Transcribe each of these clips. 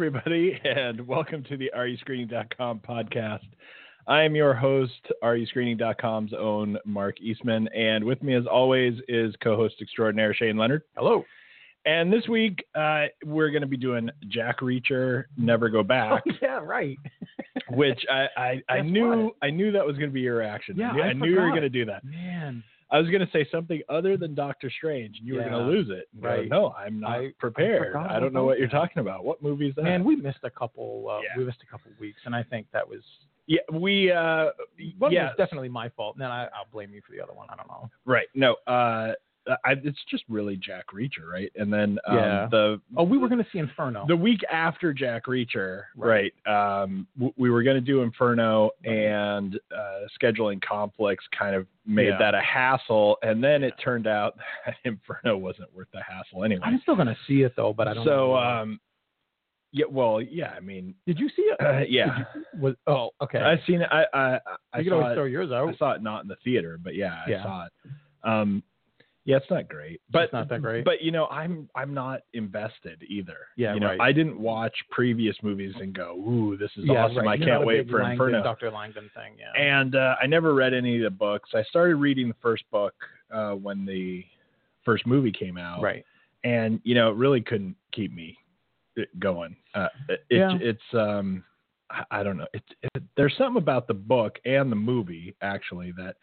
Everybody, and welcome to the RUScreening.com podcast. I am your host, RUScreening.com's own Mark Eastman, and with me, as always, is co-host extraordinaire Shane Leonard. Hello. And this week, uh, we're going to be doing Jack Reacher, Never Go Back, Oh, yeah, right. which I, I, I knew what? I knew that was going to be your reaction. Yeah, I knew, I I knew you were going to do that. Man, I was going to say something other than Doctor Strange, and you were going to lose it. right. no, I'm not I- I prepared. forgot I, don't know what you're talking about. What movie is that? man, we missed a couple. Uh, Yeah. We missed a couple weeks, and I think that was yeah, we. Uh, one yeah, was definitely my fault. And then I, I'll blame you for the other one. I don't know. Right. No. Uh, I, it's just really Jack Reacher, right? And then um, Yeah. the Oh, we were going to see Inferno. the week after Jack Reacher, Right. right? Um, w- we were going to do Inferno, and uh, scheduling conflicts kind of made Yeah. that a hassle. And then it turned out that Inferno wasn't worth the hassle anyway. I'm still going to see it though, but I don't. so, know. um, yeah. Well, yeah. I mean, did you see it? uh, yeah. You- was oh okay. I've seen it. I I, I you can always it. throw yours out. I saw it not in the theater, but yeah, I Yeah. saw it. Um, yeah, it's not great, but not that great? But you know, I'm I'm not invested either. Yeah, you know, right. I didn't watch previous movies and go, "Ooh, this is yeah, awesome! right. I You're can't wait for Langdon, Inferno." Dr. Langdon thing. Yeah. And uh, I never read any of the books. I started reading the first book uh, when the first movie came out, right. and you know, it really couldn't keep me uh, going. Uh, it, Yeah. It's um, I, I don't know. It, it, there's something about the book and the movie actually that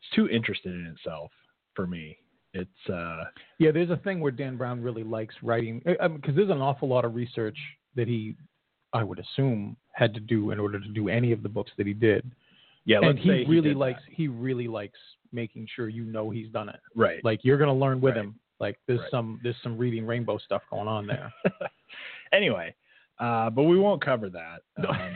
it's too interested in itself for me. It's uh, Yeah, there's a thing where Dan Brown really likes writing because there's an awful lot of research that he, I would assume, had to do in order to do any of the books that he did. yeah. and he really did likes that. he really likes making sure you know he's done it. right. Like you're gonna learn with Right. him. Like there's Right. some there's some reading rainbow stuff going on there. anyway, uh, but we won't cover that. Um,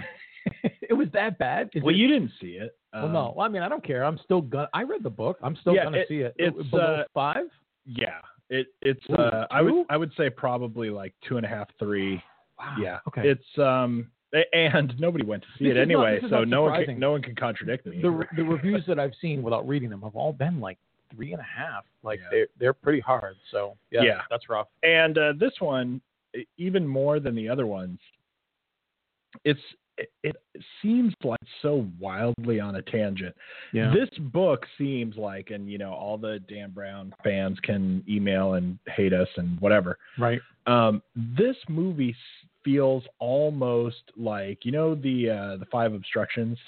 it was that bad. Is well, it- you didn't see it. Well, Um, no. Well, I mean, I don't care. I'm still gonna. I read the book. I'm still Yeah, gonna it- see it. it's, below uh, five. Yeah. It it's Ooh, uh I would? I would say probably like two and a half, three. Wow. Yeah. Okay. It's um and nobody went to see This it not- anyway, is so no one can, no one can contradict me. the the reviews that I've seen without reading them have all been like three and a half. Like Yeah. they're they're pretty hard. So yeah, Yeah. that's rough. and uh, this one, even more than the other ones, it's it, it seems like so wildly on a tangent. Yeah. This book seems like, and you know, all the Dan Brown fans can email and hate us and whatever. right. Um, this movie feels almost like you know the uh, the Five Obstructions,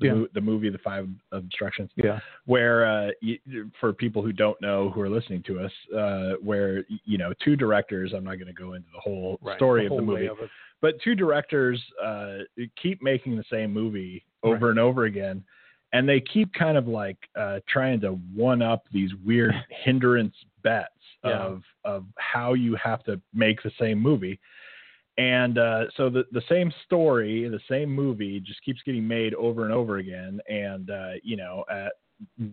the, Yeah. mo- the movie The Five Obstructions, Yeah. where uh, y for people who don't know who are listening to us, uh, where you know two directors. I'm not going to go into the whole Right. story The of the whole movie, of. But two directors uh, keep making the same movie over Right. and over again, and they keep kind of like uh, trying to one up these weird hindrance bets Yeah. of of how you have to make the same movie. And uh, so the the same story, the same movie, just keeps getting made over and over again, and uh, you know, at,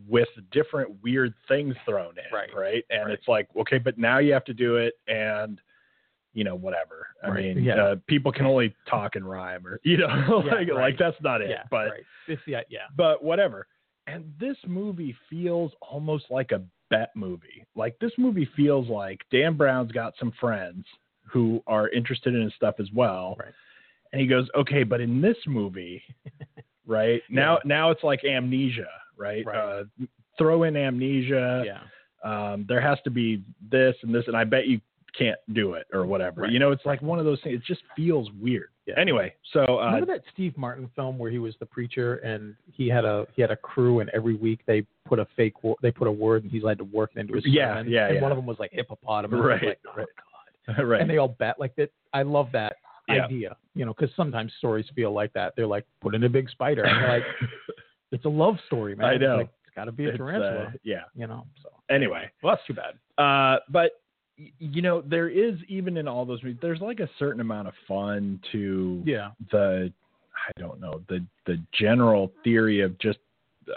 with different weird things thrown in, Right. right? And Right. it's like, okay, but now you have to do it, and you know, whatever. I Right. mean, Yeah. uh, people can only talk and rhyme, or you know, Yeah, like, right. like that's not it. Yeah. but right. This yeah yeah. but whatever. And this movie feels almost like a bet movie. Like this movie feels like Dan Brown's got some friends who are interested in his stuff as well. Right. And he goes, "Okay, but in this movie, right? Now now it's like amnesia, right? Right. Uh, throw in amnesia. yeah. Um, there has to be this and this and I bet you can't do it or whatever. Right. You know, it's like one of those things. It just feels weird. Yeah. Anyway, so uh, Remember that Steve Martin film where he was the preacher and he had a he had a crew and every week they put a fake wo- they put a word and he's had to work into his Yeah, sermon. yeah, And yeah. one of them was like hippopotamus. Right, like, oh, right. God. right. And they all bet like that. I love that Yeah. idea, you know, because sometimes stories feel like that. They're like, put in a big spider, and like, it's a love story, man. I know. like, it's got to be a It's, tarantula, uh, yeah. you know. So Anyway, well, that's too bad. Uh, but y- you know, there is even in all those movies, there's like a certain amount of fun to Yeah, the, I don't know, the the general theory of just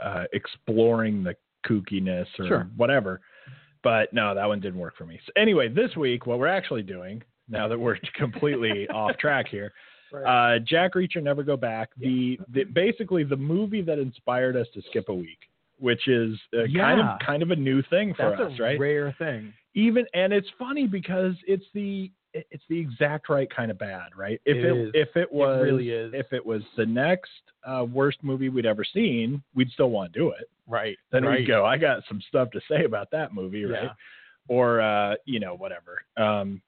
uh, exploring the kookiness or Sure. whatever. But no, that one didn't work for me. So anyway, this week, what we're actually doing, now that we're completely off track here, uh, Jack Reacher Never Go Back, the, the basically the movie that inspired us to skip a week, which is uh, kind of kind of a new thing for that's us, a right? rare thing. Even and it's funny because it's the it's the exact right kind of bad, right? If It it, if it was really is. if it was the next uh, worst movie we'd ever seen, we'd still want to do it. Right. Then right. we'd go, I got some stuff to say about that movie, right? Yeah. Or uh, you know, whatever. Um,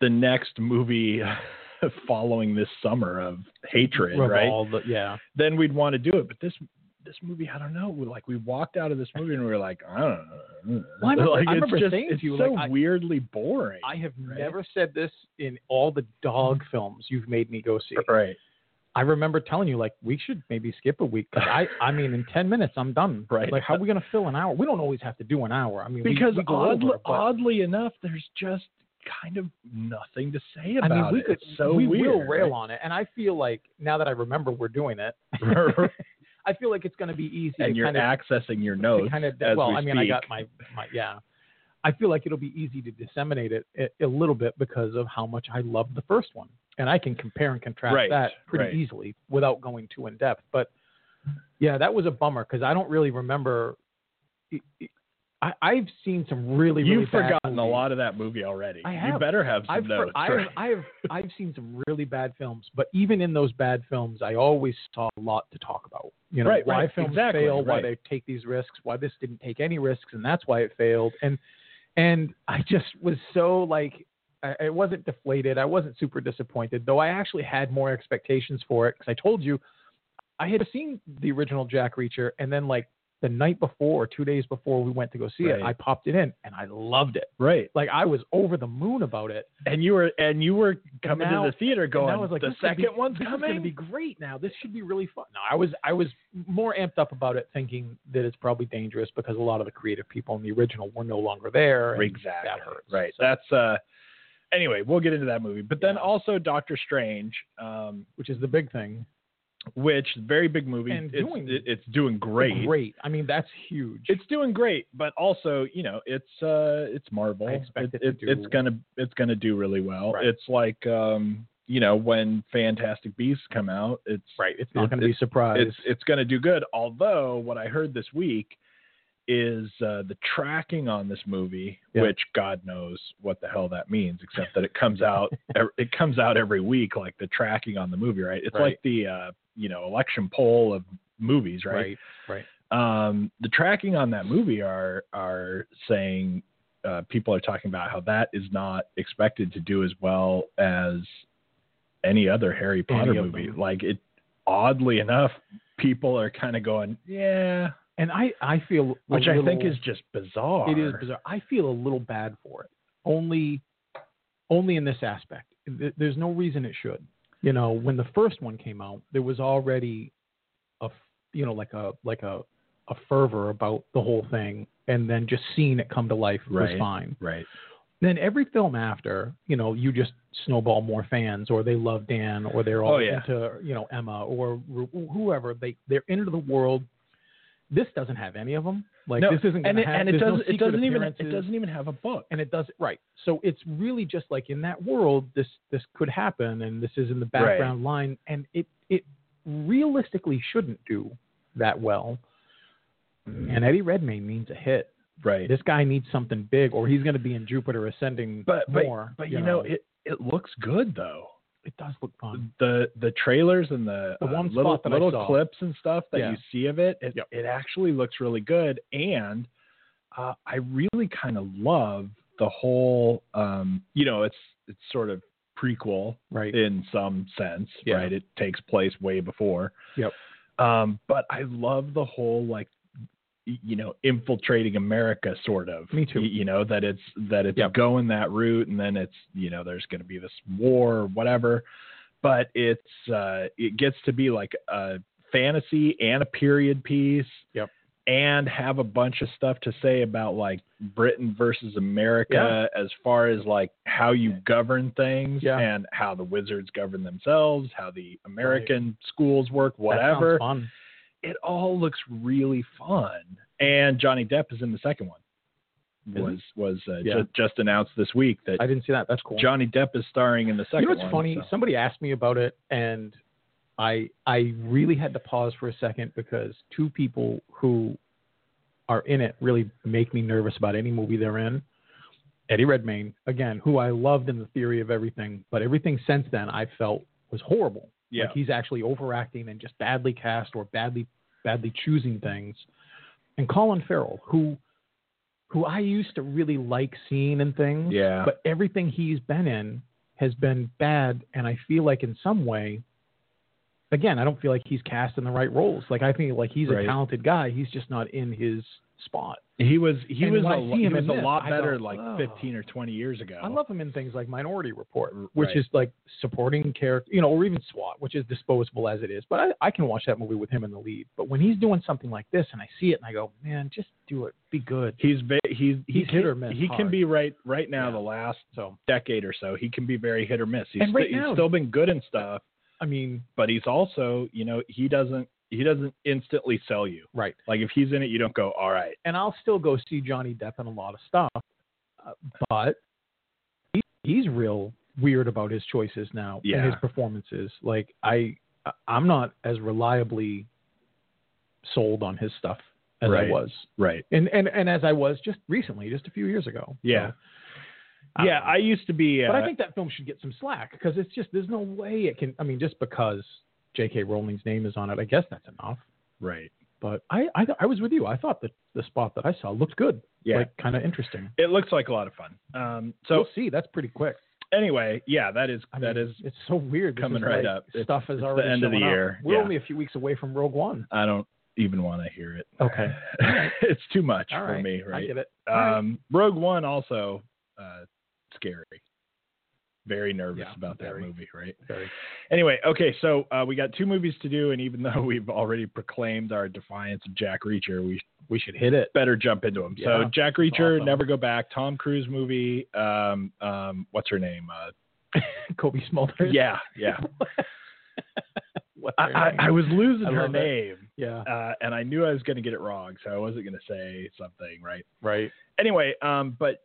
the next movie following this summer of hatred, right? Revolve, yeah. Then we'd want to do it. But this this movie, I don't know. We like we walked out of this movie and we were like, I don't know. Well, I remember- like, I it's remember just, saying to it's you, so like, I- weirdly boring. I have Right. never said this in all the dog films you've made me go see. right. I remember telling you like we should maybe skip a week because I I mean in ten minutes I'm done. Right. Like how are we gonna fill an hour? We don't always have to do an hour. I mean Because we, go oddly, over, but- oddly enough, there's just kind of nothing to say I about mean we it. could so we weird. will rail right? on it, and I feel like now that I remember we're doing it, I feel like it's gonna be easy and to you're kind of accessing your notes kind of as well we I mean I got my my yeah. I feel like it'll be easy to disseminate it a, a little bit because of how much I love the first one, and I can compare and contrast Right, that pretty right. easily without going too in depth. But yeah, that was a bummer because I don't really remember. I, I've seen some really, really You've bad forgotten a lot of that movie already. I have. You better have some I've, for- notes. I have. I have, I've seen some really bad films, but even in those bad films, I always saw a lot to talk about. You know, Right, why right, films exactly, fail, why they take these risks, why this didn't take any risks, and that's why it failed. And and I just was so like, I, I wasn't deflated. I wasn't super disappointed, though. I actually had more expectations for it because I told you I had seen the original Jack Reacher, and then like the night before, two days before we went to go see it, I popped it in, and I loved it. right. Like I was over the moon about it. And you were and you were coming now- to the theater going. I was like, the gonna second be, one's this coming. going to be great. Now this should be really fun. No, I was I was more amped up about it, thinking that it's probably dangerous because a lot of the creative people in the original were no longer there. exactly. That hurts. Right. So- That's uh. Anyway, we'll get into that movie, but then Yeah. also Doctor Strange, um, which is the big thing. Which very big movie. And it's, doing it- it's doing great. Great. I mean, that's huge. It's doing great, but also you know it's uh it's Marvel. I expect it to it's do- gonna it's gonna do really well. Right. It's like um you know when Fantastic Beasts come out, it's right. It's not it- going to be surprised. it's it's going to do good. Although what I heard this week is uh, the tracking on this movie, Yeah. which God knows what the hell that means, except that it comes out it comes out every week, like the tracking on the movie, right? It's Right. like the uh, you know election poll of movies, right? right. Right. Um, the tracking on that movie are are saying uh, people are talking about how that is not expected to do as well as any other Harry Potter movie. Like it, oddly enough, people are kind of going, yeah, And I I feel which I think is just bizarre. It is bizarre. I feel a little bad for it. Only, only in this aspect. There's no reason it should. You know, when the first one came out, there was already a, you know, like a like a a fervor about the whole thing, and then just seeing it come to life was fine. Right. Then every film after, you know, you just snowball more fans, or they love Dan, or they're all Oh, yeah. into you know Emma, or whoever. They they're into the world. This doesn't have any of them. Like no, this isn't and going to it, have. and it there's no doesn't it doesn't even it doesn't even have a book. and it does right. So it's really just like in that world, this this could happen, and this is in the Right. background line, and it it realistically shouldn't do that well. And Eddie Redmayne means a hit. Right. This guy needs something big, or he's going to be in Jupiter Ascending but but more. but you know it it looks good though. It does look fun. the the trailers and the, The uh, one little spot that I little clips and stuff that Yeah. you see of it, it, Yep. it actually looks really good. And uh, I really kind of love the whole, um, you know, it's it's sort of prequel Right. in some sense, Yeah. right? It takes place way before. Yep. Um, but I love the whole like, you know infiltrating America sort of. Me too. You know that it's that it's Yep. going that route, and then it's you know there's going to be this war or whatever. But it's uh, it gets to be like a fantasy and a period piece. Yep. And have a bunch of stuff to say about like Britain versus America as far as like how you govern things Yeah. and how the wizards govern themselves, how the American schools work, That sounds whatever fun. It all looks really fun. And Johnny Depp is in the second one. Was was uh, Yeah. just, just announced this week that I didn't see that. That's cool. Johnny Depp is starring in the second you know what's one. funny? so- Somebody asked me about it, and I I really had to pause for a second because two people who are in it really make me nervous about any movie they're in. Eddie Redmayne, again, who I loved in the theory of everything, but everything since then I felt was horrible. Yeah. Like he's actually overacting and just badly cast or badly badly choosing things. And Colin Farrell, who who I used to really like seeing in things, Yeah. but everything he's been in has been bad, and I feel like in some way, again, I don't feel like he's cast in the right roles. Like I feel like he's Right. a talented guy, he's just not in his spot. he was he And was a, I lo- see he was a this, lot better go, like "Oh." 15 or 20 years ago. I love him in things like Minority Report, which Right. is like supporting character, you know, or even SWAT, which is disposable as it is. But I, I can watch that movie with him in the lead. But when he's doing something like this, and I see it, and I go, man, just do it, be good. He's ve- he's he He's hit can- or miss He can be right right now Yeah. the last So decade or so. He can be very hit or miss. He's, And right sti- he's still been good and stuff, I mean, but he's also you know he doesn't he doesn't instantly sell you. right. Like if he's in it, you don't go all right. and I'll still go see Johnny Depp in a lot of stuff, uh, but he, he's real weird about his choices now Yeah. and his performances. Like I, I'm not as reliably sold on his stuff as Right. I was, Right. and and and as I was just recently, just a few years ago. Yeah. So, I yeah. I used to be. Uh, but I think that film should get some slack because it's just there's no way it can. I mean, just because J.K. Rowling's name is on it, I guess that's enough. right. But I, I, I was with you. I thought that the spot that I saw looked good. Yeah, Like kind of interesting. it looks like a lot of fun. Um, so we'll see. That's pretty quick. anyway, yeah, that is I that mean, is. It's so weird. This coming is right like up. It's- Stuff is it's the end of the showing up. year. We're Yeah. only a few weeks away from Rogue One. I don't even want to hear it. Okay. it's too much All for right. me. I Right. get it. All right. Um, Rogue One also uh, scary. Very nervous Yeah, about that movie. Right. Very. Anyway, okay, so uh, we got two movies to do, and even though we've already proclaimed our defiance of Jack Reacher, we We should hit it. better jump into them. so Jack Reacher, awesome. Never Go Back, Tom Cruise movie. Um, um, what's her name? Uh, Cobie Smulders. yeah, yeah. I, I. I was losing I her love it. name, yeah. uh, and I knew I was going to get it wrong, so I wasn't going to say something right. Right. Anyway, um, but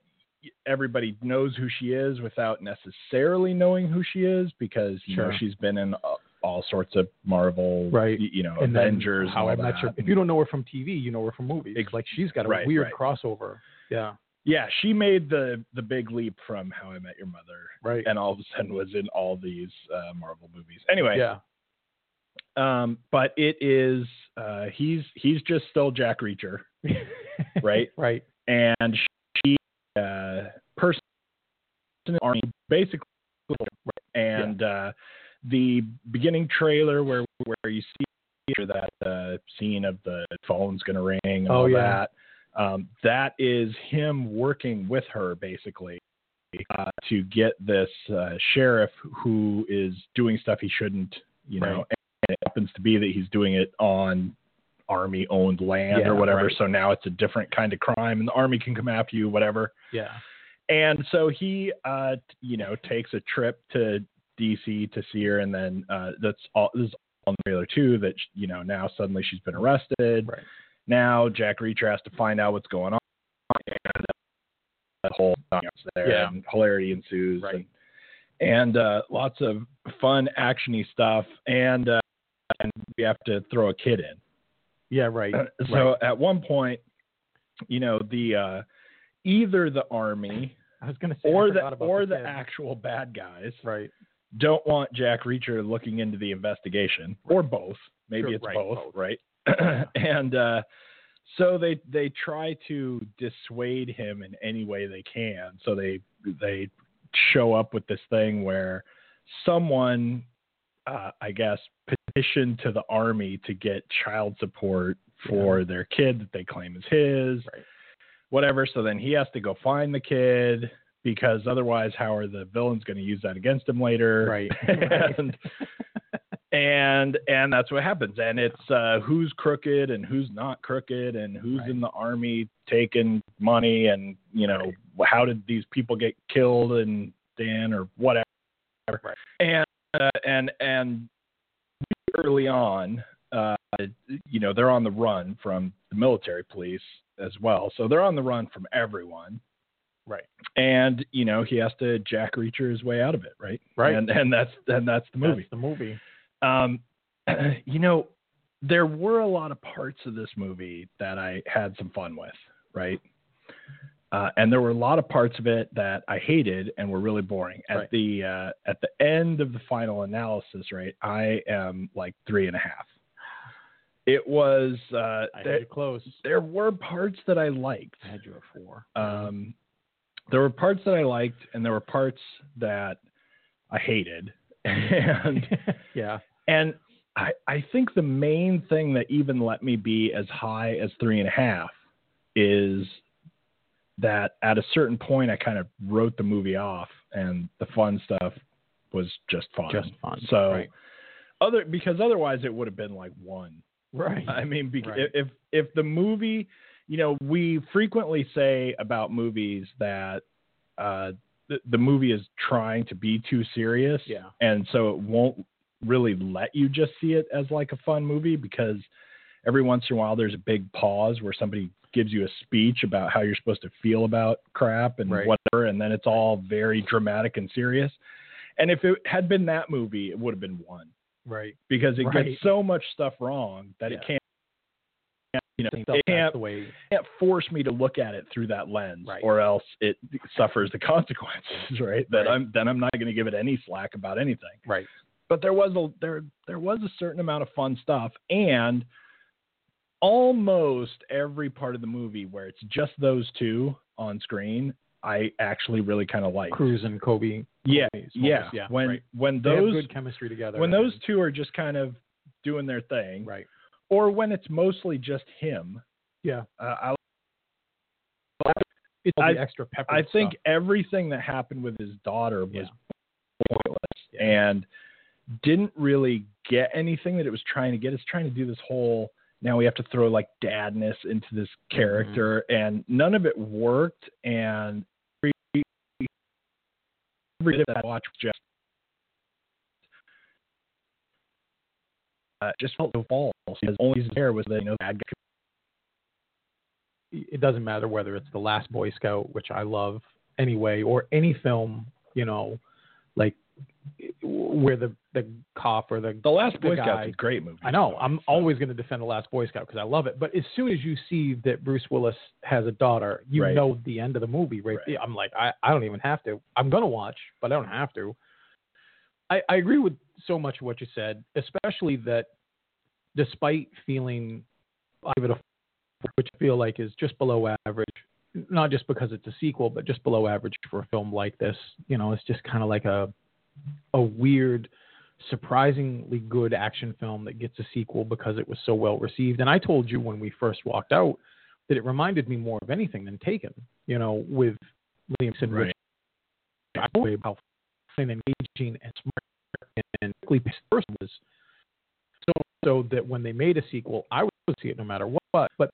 everybody knows who she is without necessarily knowing who she is because you know she's been in all, all sorts of Marvel, Right. You know, And Avengers. How and I Met Your. If you don't know her from TV, you know her from movies. Ex- like she's got a right, weird right. crossover. Yeah. yeah, she made the the big leap from How I Met Your Mother, Right. and all of a sudden was in all these uh, Marvel movies. Anyway, yeah. um, but it is uh, he's he's just still Jack Reacher, right? right. and she uh, person in the army basically and uh, the beginning trailer where where you see that uh, scene of the phone's going to ring and Oh, all yeah. that um, that is him working with her basically uh, to get this uh, sheriff who is doing stuff he shouldn't you know Right. and it happens to be that he's doing it on army owned land Yeah, or whatever right. so now it's a different kind of crime and the army can come after you whatever Yeah. And so he uh you know takes a trip to dc to see her and then uh that's all this is on the trailer too that you know now suddenly she's been arrested Right. now jack reacher has to find out what's going on and uh, the whole there Yeah. and hilarity ensues Right. and, and uh lots of fun actiony stuff and uh and we have to throw a kid in Yeah. Right. so right. at one point you know the uh either the army I was gonna say or the or the kid. actual bad guys Right. don't want Jack Reacher looking into the investigation, or both. Maybe Sure, it's right, both, both. right? and uh, so they they try to dissuade him in any way they can. So they they show up with this thing where someone, uh, I guess, petitioned to the army to get child support for their kid that they claim is his, Right. Whatever. So then he has to go find the kid because otherwise, how are the villains going to use that against him later? Right. and, and and that's what happens. And it's uh, who's crooked and who's not crooked and who's Right. in the army taking money and you know how did these people get killed and Dan or whatever. Right. And uh, and and early on, uh, you know, they're on the run from the military police as well. So they're on the run from everyone. Right. And you know, he has to Jack Reacher his way out of it, right? Right. And and that's and that's the movie. That's the movie. Um, you know, there were a lot of parts of this movie that I had some fun with, right? Uh, and there were a lot of parts of it that I hated and were really boring. At Right. the uh, at the end of the final analysis, right, I am like three and a half. It was uh, I there, close. there were parts that I liked. I had you at four. Um, there were parts that I liked, and there were parts that I hated. And yeah. and I, I think the main thing that even let me be as high as three and a half is that at a certain point I kind of wrote the movie off and the fun stuff was just fun. Just fun. So Right. other because otherwise it would have been like one. Right. I mean, bec- Right. if if the movie, you know, we frequently say about movies that uh, the, the movie is trying to be too serious, Yeah. and so it won't really let you just see it as like a fun movie because every once in a while there's a big pause where somebody gives you a speech about how you're supposed to feel about crap and Right. whatever, and then it's all very dramatic and serious. And if it had been that movie, it would have been one Right. because it Right. gets so much stuff wrong that it can't you know it can't, the way. can't force me to look at it through that lens Right. or else it suffers the consequences right that Right. i'm then i'm not going to give it any slack about anything Right. but there was a there there was a certain amount of fun stuff and almost every part of the movie where it's just those two on screen i actually really kind of like Cruise and Cobie. yeah Cobie yeah Yeah. when right. when those good chemistry together. when those two are just kind of doing their thing Right. or when it's mostly just him. Yeah. Uh, It's all I- the extra pepper. I, I think stuff. everything that happened with his daughter was Yeah. pointless Yeah. and didn't really get anything that it was trying to get. It's trying to do this whole now we have to throw like dadness into this Mm-hmm. character, and none of it worked. And every, that I watched was just uh, just felt so false because only there was that you know the bad guy. It doesn't matter whether it's the last boy scout which i love anyway or any film you know like where the the cop or the The Last Boy Scout's a great movie. I know. I'm so- always going to defend the Last Boy Scout because I love it. But as soon as you see that Bruce Willis has a daughter, you Right. know the end of the movie right, Right. I'm like, I, I don't even have to. I'm going to watch, but I don't have to. I, I agree with so much of what you said, especially that despite feeling, I give it a which I feel like is just below average, not just because it's a sequel, but just below average for a film like this. You know, it's just kind of like a a weird, surprisingly good action film that gets a sequel because it was so well received. And I told you when we first walked out that it reminded me more of anything than Taken. You know, with Liam Neeson, Right. I how fun and engaging and smart and quickly paced first was. So so that when they made a sequel, I would see it no matter what. But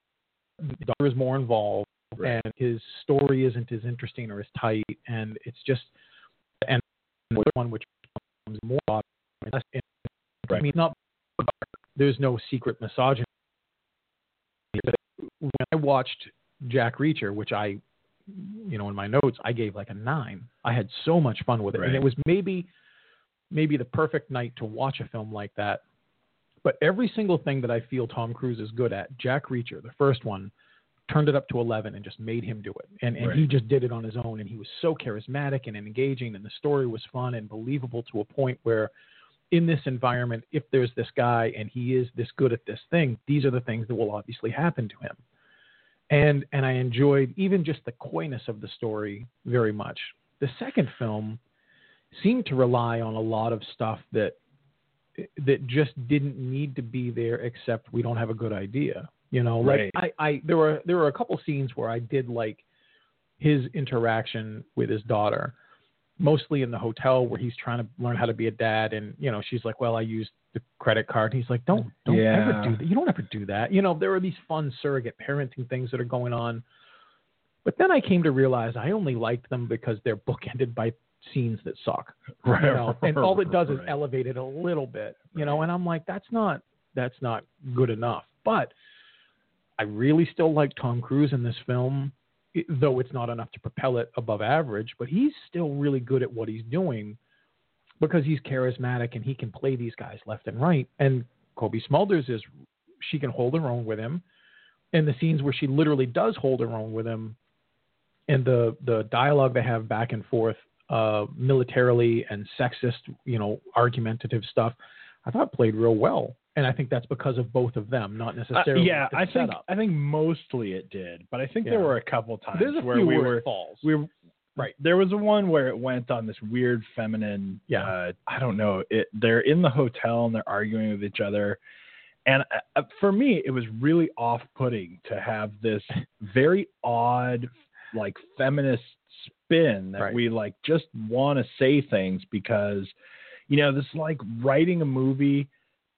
the daughter is more involved, Right. and his story isn't as interesting or as tight, and it's just and the one which becomes more obvious in- I mean, not there's no secret misogyny. When I watched Jack Reacher, which I, you know, in my notes, I gave like a nine. I had so much fun with it, and it was maybe, maybe the perfect night to watch a film like that. But every single thing that I feel Tom Cruise is good at, Jack Reacher, the first one, turned it up to 11 and just made him do it. And, and he just did it on his own. And he was so charismatic and engaging, and the story was fun and believable to a point where, in this environment, if there's this guy and he is this good at this thing, these are the things that will obviously happen to him. And and I enjoyed even just the coyness of the story very much. The second film seemed to rely on a lot of stuff that that just didn't need to be there except we don't have a good idea You know, like Right. I, I there were there were a couple scenes where I did like his interaction with his daughter, mostly in the hotel where he's trying to learn how to be a dad, and you know she's like, "Well, I used the credit card." And he's like, "Don't don't ever do that. You don't ever do that." You know, there are these fun surrogate parenting things that are going on. But then I came to realize I only liked them because they're bookended by scenes that suck you know, and all it does is Right. elevate it a little bit, you know. And I'm like, that's not that's not good enough. But I really still like Tom Cruise in this film, though it's not enough to propel it above average. But he's still really good at what he's doing because he's charismatic and he can play these guys left and right. And Cobie Smulders is she can hold her own with him. And the scenes where she literally does hold her own with him, and the the dialogue they have back and forth uh, militarily and sexist, you know, argumentative stuff, I thought played real well. And I think that's because of both of them, not Uh, necessarily. yeah, the I think setup. I think mostly it did, but I think Yeah. there were a couple times a where we were falls. we were Right. There was a one where it went on this weird feminine. Yeah. Uh, I don't know. It. They're in the hotel and they're arguing with each other, and uh, for me, it was really off-putting to have this very odd, like feminist spin that Right. we like just want to say things because, you know, this is like writing a movie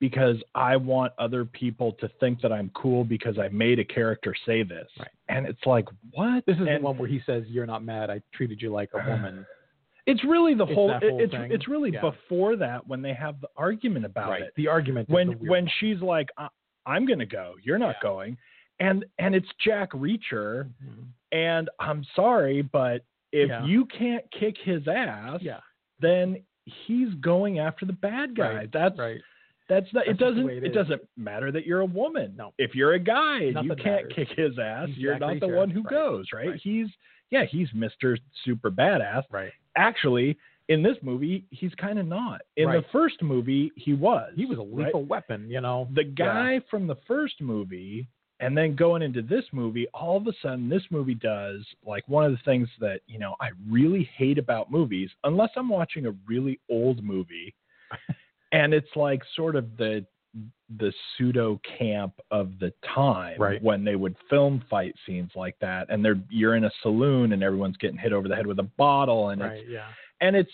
because I want other people to think that I'm cool because I made a character say this. Right. And it's like, what? this is and the one where he says, "You're not mad. I treated you like a woman." It's really the It's whole, whole it's thing. it's really Yeah. before that when they have the argument about right. it. The argument When the when she's like I, I'm going to go, you're not Yeah. going. And and it's Jack Reacher Mhm. and I'm sorry but if Yeah. you can't kick his ass, yeah, then he's going after the bad guy. Right, That's right. That's not. That's it doesn't. it It, doesn't matter that you're a woman. No. If you're a guy and you can't matters. kick his ass, He's you're not the Reacher. one who Right. goes. Right? Right. He's yeah. He's Mister Super Badass. Right. Actually, in this movie, he's kind of not. In the first movie, he was. He was a right? lethal weapon, you know. The guy from the first movie, and then going into this movie, all of a sudden, this movie does like one of the things that you know I really hate about movies, unless I'm watching a really old movie, and it's like sort of the the pseudo camp of the time Right. when they would film fight scenes like that and they're you're in a saloon and everyone's getting hit over the head with a bottle and it's Yeah. and it's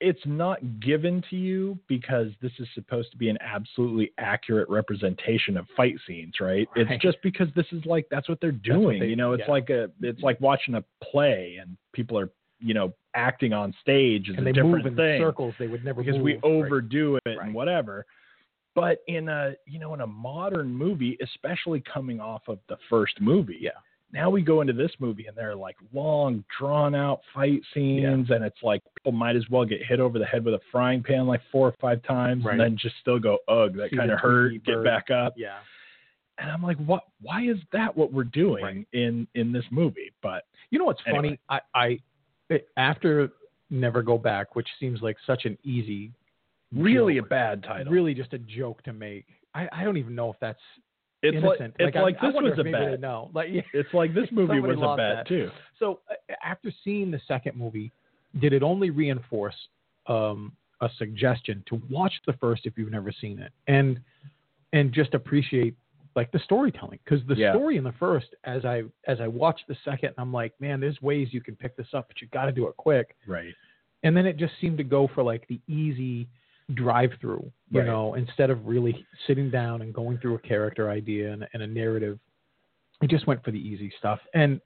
it's not given to you because this is supposed to be an absolutely accurate representation of fight scenes, right? Right. It's just because this is like that's what they're what doing. they- you know, it's yeah. like a it's like watching a play and people are, you know, acting on stage is And a they move different in thing circles they would never because move. we Right. overdo it Right. and whatever. But in a you know in a modern movie, especially coming off of the first movie, Yeah. Now we go into this movie and there are like long, drawn out fight scenes, and it's like people might as well get hit over the head with a frying pan like four or five times, Right. and then just still go, ugh, that kind of hurt. Tweety Get bird. back up, Yeah. and I'm like, what? Why is that what we're doing Right. in in this movie? But You know what's Anyway. funny? I, I after Never Go Back, which seems like such an easy, really joke, a bad title. really just a joke to make. I, I don't even know if that's it's like innocent. it's I- like, I this wonder was a bet. know. Like. It's like this movie was a bet that. too. So uh, after seeing the second movie, did it only reinforce um, a suggestion to watch the first if you've never seen it, and and just appreciate like the storytelling because the Yeah. story in the first, as I as I watched the second, I'm like, man, there's ways you can pick this up, but you got to do it quick. Right. And then it just seemed to go for like the easy drive through, you Right. know, instead of really sitting down and going through a character idea and, and a narrative. It just went for the easy stuff, and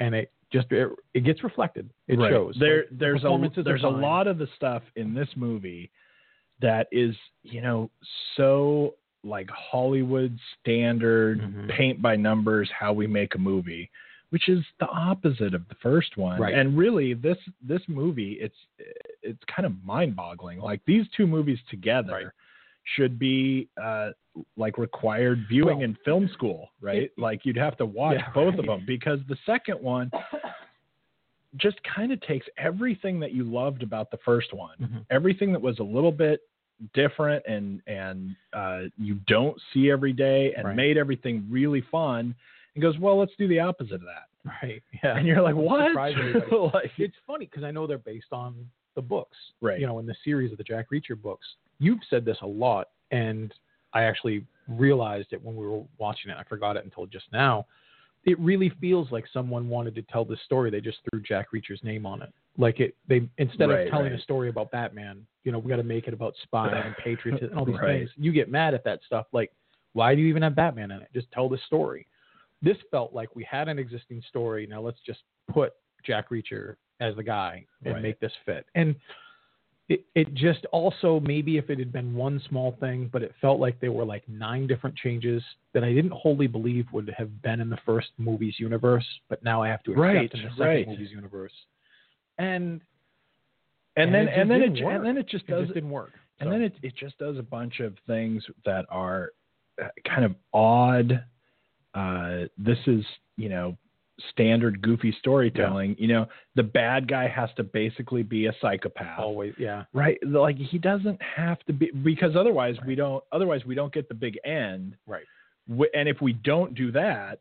and it just it, it gets reflected. It Right. shows. There, Like, the there's a there's a lot of the stuff in this movie that is, you know, so like Hollywood standard, Mhm. paint by numbers, how we make a movie, which is the opposite of the first one. Right. And really, this this movie, it's it's kind of mind boggling. Like these two movies together. Right. Should be uh, like required viewing Well, in film school, right? like you'd have to watch Yeah, both of them because the second one just kind of takes everything that you loved about the first one, Mhm. everything that was a little bit different and and uh, you don't see every day, and Right. made everything really fun, and goes, well, let's do the opposite of that. Right. Yeah. And you're like, what? Like, it's funny because I know they're based on the books, Right. You know, in the series of the Jack Reacher books. You've said this a lot, and I actually realized it when we were watching it. I forgot it until just now. It really feels like someone wanted to tell this story. They just threw Jack Reacher's name on it. Like it, they instead Right, of telling right. a story about Batman, you know, we got to make it about spy and patriotism and all these Right. things. You get mad at that stuff. Like, why do you even have Batman in it? Just tell the story. This felt like we had an existing story. Now let's just put Jack Reacher as the guy and make this fit. And it, it just also maybe if it had been one small thing, but it felt like there were like nine different changes that I didn't wholly believe would have been in the first movie's universe, but now I have to accept Right, in the second right. movie's universe. And and, And then and then it didn't ju- work. and then it just it does just didn't work. and So, then it it just does a bunch of things that are uh, kind of odd. Uh, this is you know standard goofy storytelling. You know the bad guy has to basically be a psychopath, always, yeah, right? Like he doesn't have to be because otherwise we don't otherwise we don't get the big end. right. And if we don't do that,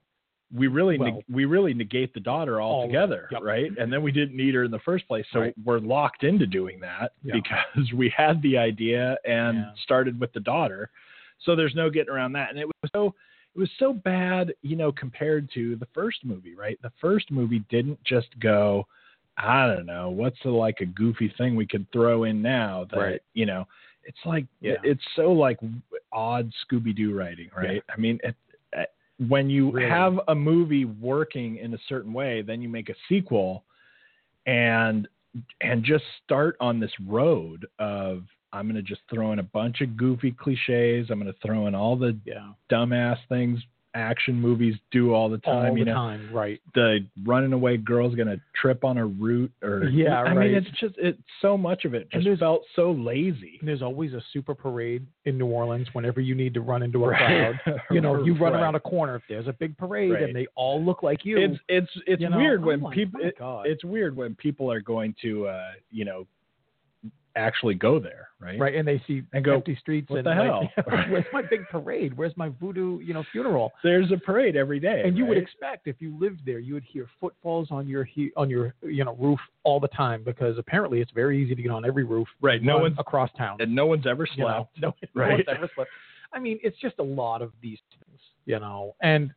we really Well- we really negate the daughter altogether, yep. right? And then we didn't need her in the first place, so Right. we're locked into doing that Yeah. because we had the idea and Yeah. started with the daughter. So there's no getting around that. And it was so it was so bad, you know, compared to the first movie, right? The first movie didn't just go, I don't know, what's the, like a goofy thing we could throw in now that Right. you know, it's like Yeah. it's so like odd Scooby Doo writing, right? I mean, it, it, when you Really. have a movie working in a certain way, then you make a sequel, and and just start on this road of I'm going to just throw in a bunch of goofy cliches. I'm going to throw in all the Yeah, dumbass things action movies do all the time. all you the know, time, right? the running away girl's going to trip on a root, or Yeah, I right. mean, it's just it's so much of it just felt so lazy. There's always a super parade in New Orleans whenever you need to run into a Right. crowd. You know, you run Right. around a corner if there's a big parade and they all look like you. It's it's it's you know, weird when people it- it's weird when people are going to uh you know actually go there, right? right, and they see And go, empty streets "What and the like, hell?" where's my big parade? Where's my voodoo, you know, funeral? There's a parade every day, and you would expect if you lived there, you would hear footfalls on your he- on your you know roof all the time because apparently it's very easy to get on every roof. Right, no one's- across town. and no one's ever you know, slept. no, no right? one's ever slept. I mean, it's just a lot of these things, you know, and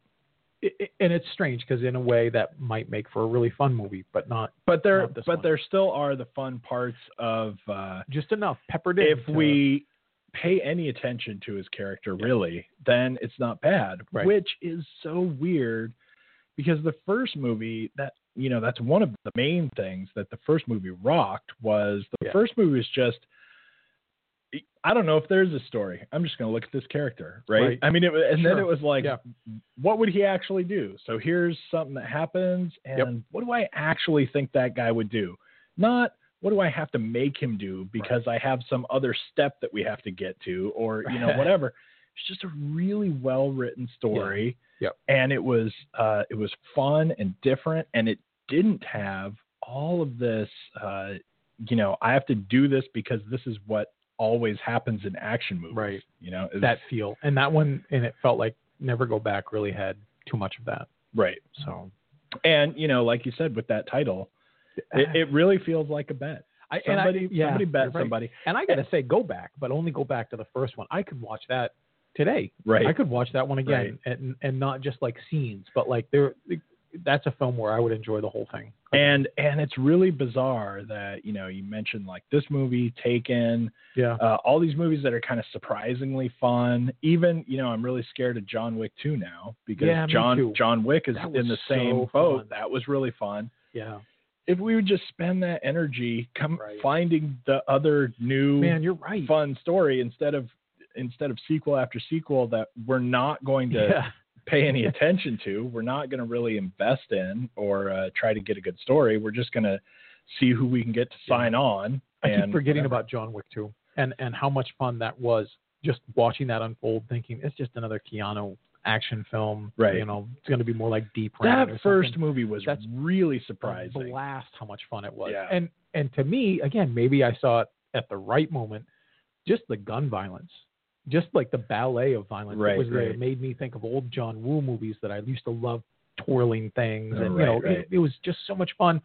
it, and it's strange because in a way that might make for a really fun movie, but not But there Not but one. there still are the fun parts of uh just enough peppered in. if to- we pay any attention to his character really, then it's not bad. Right. Which is so weird because the first movie that you know, that's one of the main things that the first movie rocked was the Yeah. first movie was just I don't know if there's a story. I'm just going to look at this character, right? Right. I mean, it, was- and then it was like, Yeah. what would he actually do? So here's something that happens, and Yep. what do I actually think that guy would do? Not what do I have to make him do because I have some other step that we have to get to, or you know, whatever. It's just a really well written story, Yep. and it was uh, it was fun and different, and it didn't have all of this. Uh, you know, I have to do this because this is what always happens in action movies. Right. You know, it's- that feel and that one and it felt like Never Go Back really had too much of that. right. So And you know, like you said, with that title, it, it really feels like a bet. I, and I- Somebody, yeah, somebody bet right. somebody. And I got to say, go back, but only go back to the first one. I could watch that today. Right. I could watch that one again, and and not just like scenes, but like there. That's a film where I would enjoy the whole thing. and and it's really bizarre that you know you mentioned like this movie taken Yeah. uh, all these movies that are kind of surprisingly fun even you know i'm really scared of john wick 2 now because Yeah, john john wick is in the so same boat fun. that was really fun Yeah. if we would just spend that energy come Right. finding the other new Man, you're right. fun story instead of instead of sequel after sequel that we're not going to Yeah. Pay any attention to. We're not going to really invest in or uh, try to get a good story. We're just going to see who we can get to sign on. I keep forgetting whatever. about John Wick too, and and how much fun that was. Just watching that unfold, thinking it's just another Keanu action film. Right. You know, it's going to be more like Deep that first something. movie was That's really surprising. blast how much fun it was. Yeah. And and to me, again, maybe I saw it at the right moment. Just the gun violence, just like the ballet of violence Right, that was there, right. made me think of old John Woo movies that I used to love, twirling things, and right, you know, it, it was just so much fun.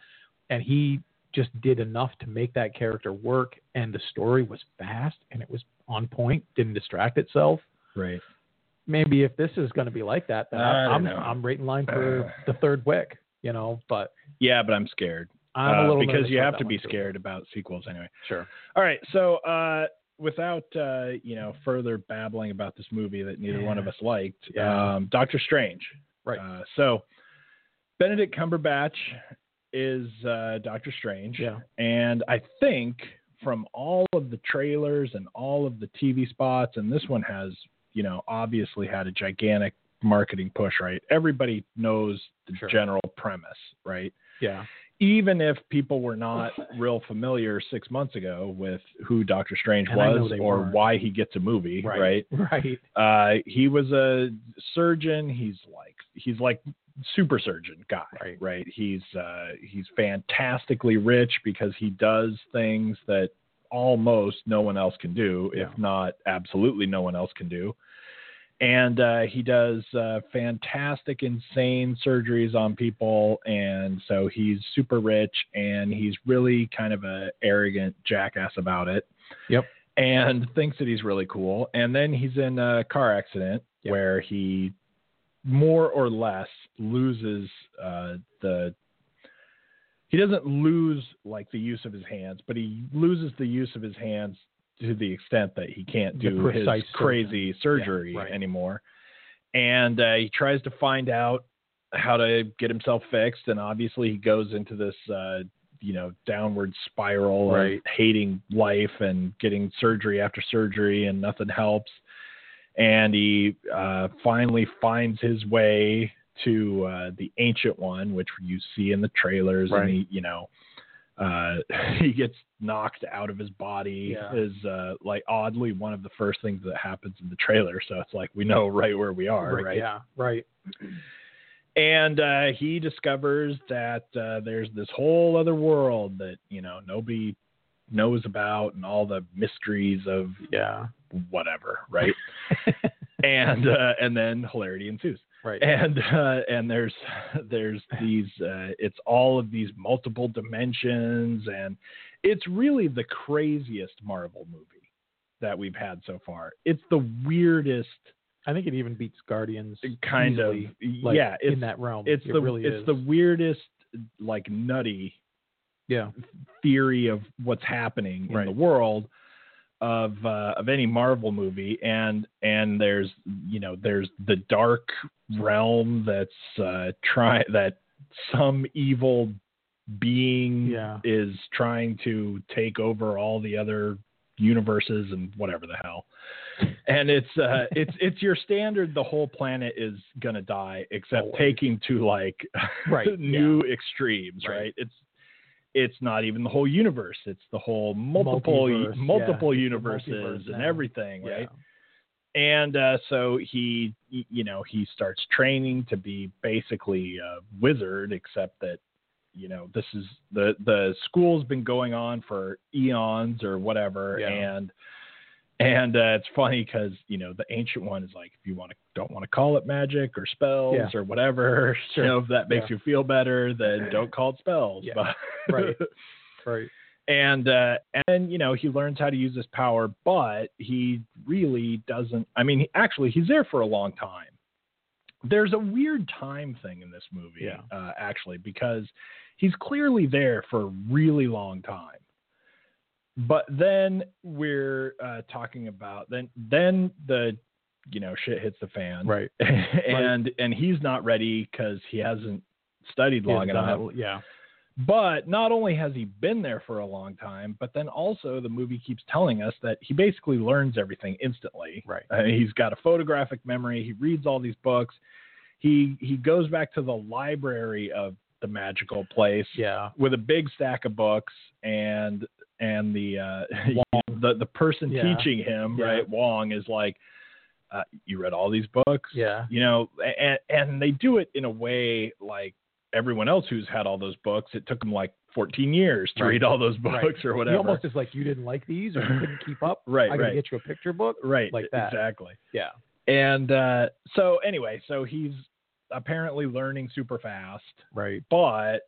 And he just did enough to make that character work, and the story was fast and it was on point, didn't distract itself. Right. maybe if this is going to be like that, then I don't I'm. I'm right in line for Uh. the third wick. You know, but Yeah, but I'm scared. I'm Uh, a little because you have to be too. scared about sequels anyway. Sure. All right, so uh, without uh, you know further babbling about this movie that neither one of us liked, Yeah. um, Doctor Strange. Right. Uh, so Benedict Cumberbatch is uh, Doctor Strange, Yeah. and I think from all of the trailers and all of the TV spots, and this one has you know obviously had a gigantic marketing push, right? Everybody knows the Sure. general premise, right? Yeah. Even if people were not real familiar six months ago with who Doctor Strange And was or weren't. why he gets a movie, right? Right. Uh, he was a surgeon. He's like he's like super surgeon guy, Right. He's uh, he's fantastically rich because he does things that almost no one else can do, Yeah. if not absolutely no one else can do. And uh, he does uh, fantastic, insane surgeries on people, and so he's super rich, and he's really kind of a arrogant jackass about it. Yep. And thinks that he's really cool, and then he's in a car accident Yep. where he more or less loses uh, the he doesn't lose like the use of his hands, but he loses the use of his hands to the extent that he can't do his crazy surgery right. anymore. And uh, he tries to find out how to get himself fixed, and obviously he goes into this uh, you know downward spiral Right. hating life and getting surgery after surgery, and nothing helps. And he uh, finally finds his way to uh, the ancient one, which you see in the trailers, Right. and he, you know, uh, he gets knocked out of his body. Yeah. Is uh, like oddly one of the first things that happens in the trailer, so it's like we know right where we are, right? Yeah. Right. And uh, he discovers that uh, there's this whole other world that you know nobody knows about, and all the mysteries of Yeah. whatever, right? and uh, and then hilarity ensues Right. and uh, and there's there's these uh, it's all of these multiple dimensions and it's really the craziest Marvel movie that we've had so far. It's the weirdest I think it even beats Guardians. kind easily, of like, yeah. In that realm. it's it the really it's is. the weirdest like nutty yeah. theory of what's happening in the world of uh, of any Marvel movie, and and there's you know there's the dark realm that's uh, try that some evil being Yeah. is trying to take over all the other universes and whatever the hell. And it's uh it's it's your standard the whole planet is gonna die except Always. taking to like Right, new extremes, Right. right? It's it's not even the whole universe. It's the whole multiple Multiverse, multiple yeah. universes Multiverse and now. everything, right? Yeah. And uh, so he, you know, he starts training to be basically a wizard, except that, you know, this is the the school's been going on for eons or whatever, Yeah. and and uh, it's funny because you know the ancient one is like if you want to don't want to call it magic or spells Yeah. or whatever, Sure. you know, if that makes Yeah. you feel better, then don't call it spells. Yeah. But- Right. Right. and uh and you know he learns how to use his power but he really doesn't i mean he, actually he's there for a long time there's a weird time thing in this movie Yeah. uh actually because he's clearly there for a really long time but then we're uh talking about then then the you know shit hits the fan Right. and and he's not ready because he hasn't studied long enough it- Yeah. but not only has he been there for a long time, but then also the movie keeps telling us that he basically learns everything instantly. Right. Uh, he's got a photographic memory. He reads all these books. He he goes back to the library of the magical place Yeah. with a big stack of books and and the uh, the the person Yeah. teaching him Yeah. right Wong is like, uh, you read all these books Yeah. you know and and they do it in a way like everyone else who's had all those books it took them like 14 years to Right. read all those books Right. or He whatever almost is like you didn't like these or you couldn't keep up. Right, I gotta right. get you a picture book. right like that. exactly Yeah. and uh so anyway so he's apparently learning super fast Right. but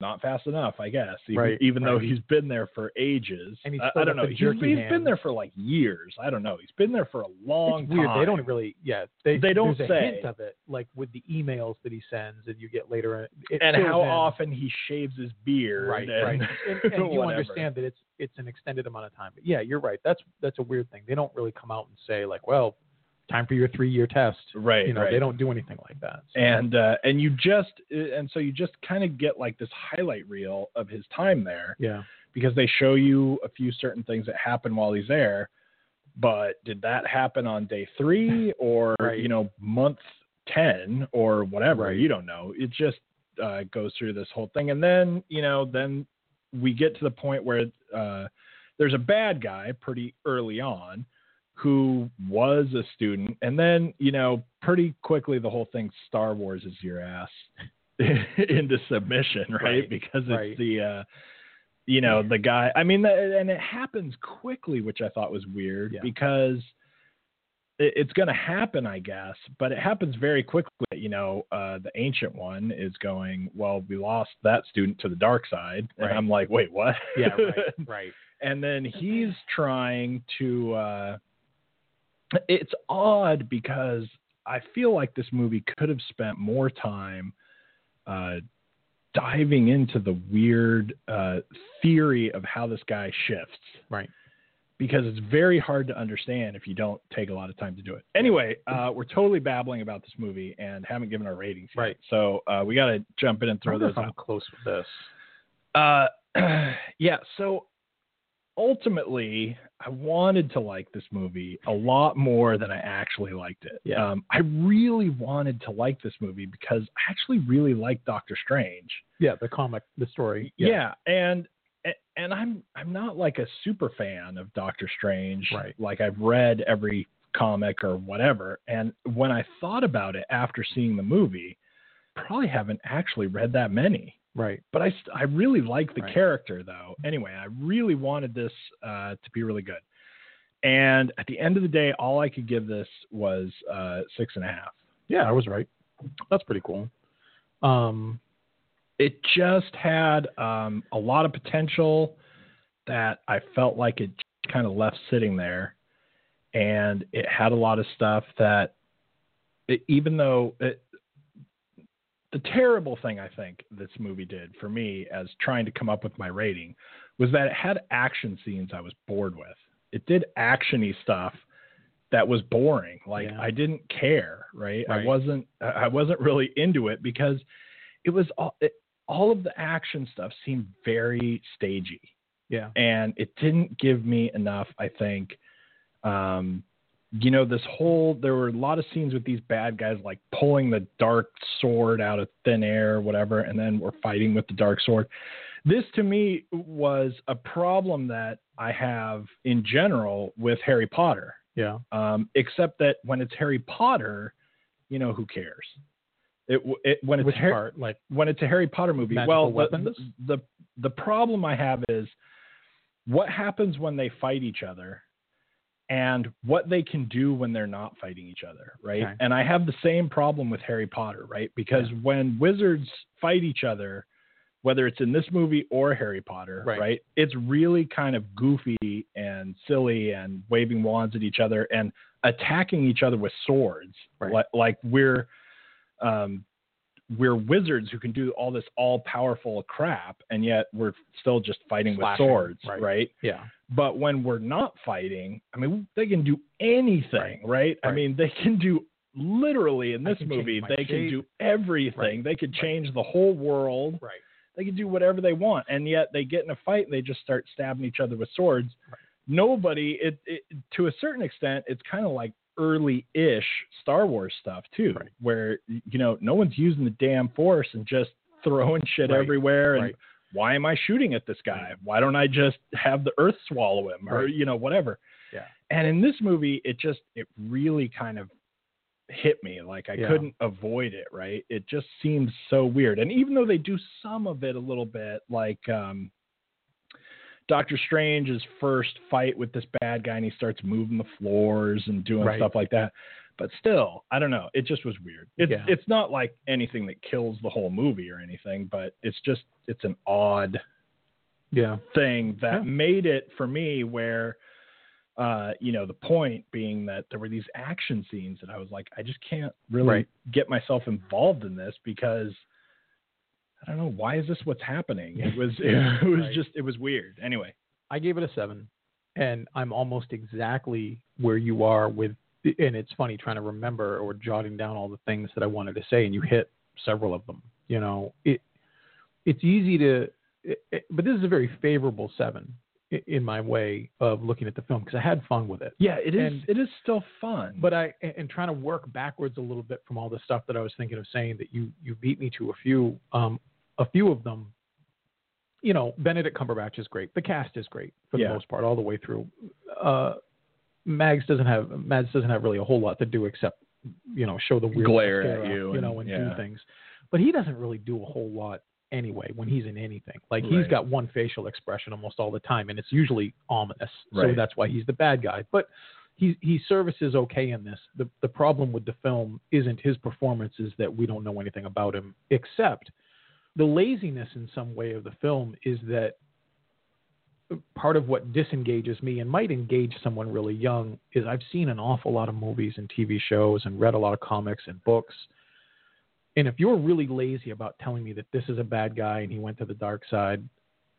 not fast enough, I guess. Even, Right, even though he's been there for ages. And he's I- I don't know. He's, he's been there for like years. I don't know. He's been there for a long it's weird. time. They don't really. Yeah, they They don't there's a say. hint of it, like with the emails that he sends, and you get later. Uh, it and how in. often he shaves his beard. Right, and, right. And, and you understand that it's it's an extended amount of time. But yeah, you're right. That's that's a weird thing. They don't really come out and say like, well, time for your three year test. Right. You know, right. they don't do anything like that. So- and uh, and you just and so you just kind of get like this highlight reel of his time there yeah, because they show you a few certain things that happen while he's there but did that happen on day three or Right. you know month 10 or whatever Right. you don't know it just uh, goes through this whole thing and then you know then we get to the point where uh, there's a bad guy pretty early on who was a student and then you know pretty quickly the whole thing star wars is your ass into submission right, Right, because it's right. the uh you know the guy i mean and it happens quickly which i thought was weird Yeah. because it, it's going to happen i guess but it happens very quickly you know uh the ancient one is going well we lost that student to the dark side and Right. i'm like wait what yeah, right, right. and then he's trying to uh it's odd because i feel like this movie could have spent more time uh diving into the weird uh theory of how this guy shifts Right. because it's very hard to understand if you don't take a lot of time to do it. Anyway, uh, we're totally babbling about this movie and haven't given our ratings yet. Right. So uh, we got to jump in and throw those out. close with this. Uh, yeah. So ultimately, I wanted to like this movie a lot more than I actually liked it. Yeah. Um, I really wanted to like this movie because I actually really like Doctor Strange. Yeah, the comic, the story. Yeah. and and I'm I'm not like a super fan of Doctor Strange. Right. Like I've read every comic or whatever, and when I thought about it after seeing the movie, probably haven't actually read that many. Right. But I I really like the Right. character though. Anyway, I really wanted this uh, to be really good. And at the end of the day, all I could give this was uh, six and a half. Yeah, I was right. That's pretty cool. Um, it just had um, a lot of potential that I felt like it kind of left sitting there, and it had a lot of stuff that, it, even though it, the terrible thing I think this movie did for me as trying to come up with my rating was that it had action scenes I was bored with. It did actiony stuff that was boring. Like Yeah. I didn't care, right? I wasn't I wasn't really into it because it was all it, all of the action stuff seemed very stagey yeah. and it didn't give me enough i think um you know this whole there were a lot of scenes with these bad guys like pulling the dark sword out of thin air or whatever and then we're fighting with the dark sword this to me was a problem that i have in general with harry potter Yeah. um, except that when it's harry potter you know who cares it, it when it's Which Har- part? Like, when it's a Harry Potter movie. Well, the, the the problem I have is what happens when they fight each other and what they can do when they're not fighting each other, right? Okay. And I have the same problem with Harry Potter, right? Because Yeah. when wizards fight each other, whether it's in this movie or Harry Potter, Right. right? It's really kind of goofy and silly and waving wands at each other and attacking each other with swords, Right. like, like we're um, we're wizards who can do all this all powerful crap, and yet we're still just fighting Slashing, with swords, right. right? yeah. But when we're not fighting, I mean, they can do anything, right? I Right. mean, they can do literally in this movie, they can do everything. Right. They could Right. change the whole world. Right. They could do whatever they want, and yet they get in a fight and they just start stabbing each other with swords. Right. Nobody, it, it to a certain extent, it's kind of like early-ish Star Wars stuff too, Right. where you know no one's using the damn force and just throwing shit Right. everywhere and Right. Why am I shooting at this guy? Why don't I just have the earth swallow him or you know whatever? Yeah. And in this movie, it just it really kind of hit me like I Yeah. couldn't avoid it. Right? It just seems so weird. And even though they do some of it a little bit, like um, Doctor Strange's first fight with this bad guy, and he starts moving the floors and doing Right. stuff like that. But still, I don't know. It just was weird. It's Yeah. it's not like anything that kills the whole movie or anything, but it's just it's an odd Yeah. thing that Yeah. made it for me where uh you know the point being that there were these action scenes that I was like I just can't really Right. get myself involved in this because I don't know why is this what's happening it was it, was Right. just it was weird anyway I gave it a seven, and I'm almost exactly where you are with. And it's funny trying to remember or jotting down all the things that I wanted to say, and you hit several of them. You know, it it's easy to, it, it- but this is a very favorable seven in my way of looking at the film because I had fun with it. yeah it is And- it is still fun But I and and trying to work backwards a little bit from all the stuff that I was thinking of saying that you you beat me to a few um a few of them. You know, Benedict Cumberbatch is great. The cast is great for the Yeah. most part, all the way through. Uh, Mags doesn't have Mads doesn't have really a whole lot to do except you know show the weird Glare at you you and- know, and yeah. do things. But he doesn't really do a whole lot anyway when he's in anything. Like he's got one facial expression almost all the time, and it's usually ominous. So that's why he's the bad guy. But he he services okay in this. The the problem with the film isn't his performance, is that we don't know anything about him except the laziness in some way of the film is that part of what disengages me and might engage someone really young is I've seen an awful lot of movies and TV shows and read a lot of comics and books. And if you're really lazy about telling me that this is a bad guy and he went to the dark side,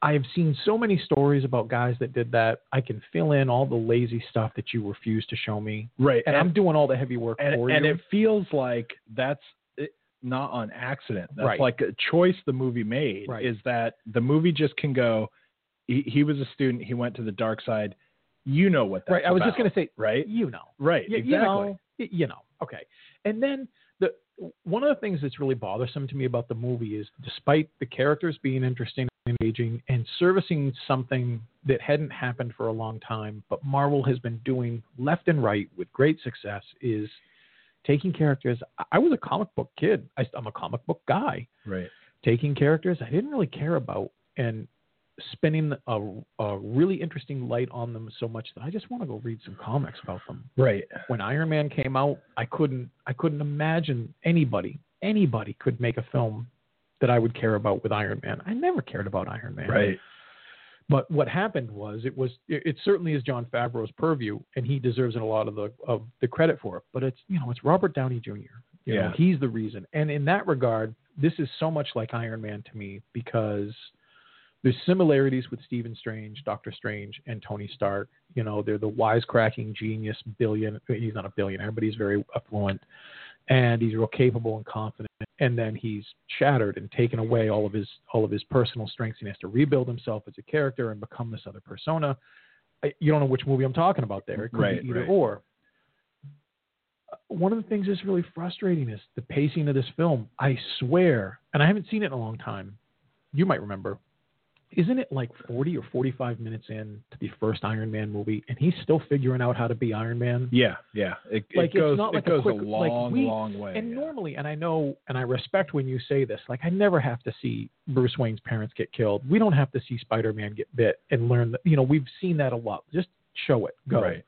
I have seen so many stories about guys that did that. I can fill in all the lazy stuff that you refuse to show me. right And, I'm doing all the heavy work and, for and you. And it feels like that's not on accident. That's Right. like a choice the movie made. Right. Is that the movie just can go? He, he was a student. He went to the dark side. You know what that's right. I was just going to say, right, you know. right, Y- exactly. You know, y- you know. Okay. And then the one of the things that's really bothersome to me about the movie is, despite the characters being interesting and engaging and servicing something that hadn't happened for a long time, but Marvel has been doing left and right with great success, is taking characters. I- I was a comic book kid. I, I'm a comic book guy. right. Taking characters I didn't really care about and spinning a, a really interesting light on them so much that I just want to go read some comics about them Right. when Iron Man came out, I couldn't I couldn't imagine anybody anybody could make a film that I would care about with Iron Man. I never cared about Iron Man. Right. But what happened was it was it, it certainly is Jon Favreau's purview, and he deserves a lot of the of the credit for it. But it's you know it's Robert Downey Jr. You know, Yeah. he's the reason. And in that regard, this is so much like Iron Man to me because there's similarities with Stephen Strange, Doctor Strange, and Tony Stark. You know, they're the wisecracking genius billion. He's not a billionaire, but he's very affluent, and he's real capable and confident. And then he's shattered and taken away all of his all of his personal strengths. And he has to rebuild himself as a character and become this other persona. I- You don't know which movie I'm talking about there. It could Right, be either right. or. One of the things that's really frustrating is the pacing of this film. I swear, and I haven't seen it in a long time. You might remember isn't it like 40 or 45 minutes in to the first Iron Man movie, and he's still figuring out how to be Iron Man? Yeah. Yeah. It, Like, it goes. it's not like it a quick- a like, long, we- long way. And yeah. normally, and I know, and I respect when you say this, like I never have to see Bruce Wayne's parents get killed. We don't have to see Spider-Man get bit and learn that. You know, we've seen that a lot. Just show it. Go. Right.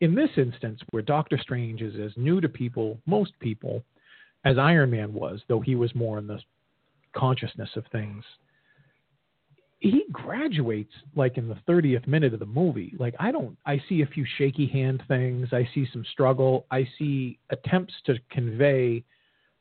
In this instance, where Doctor Strange is as new to people, most people, as Iron Man was, though he was more in the consciousness of things. He graduates like in the 30th minute of the movie. Like I don't I see a few shaky hand things, I see some struggle, I see attempts to convey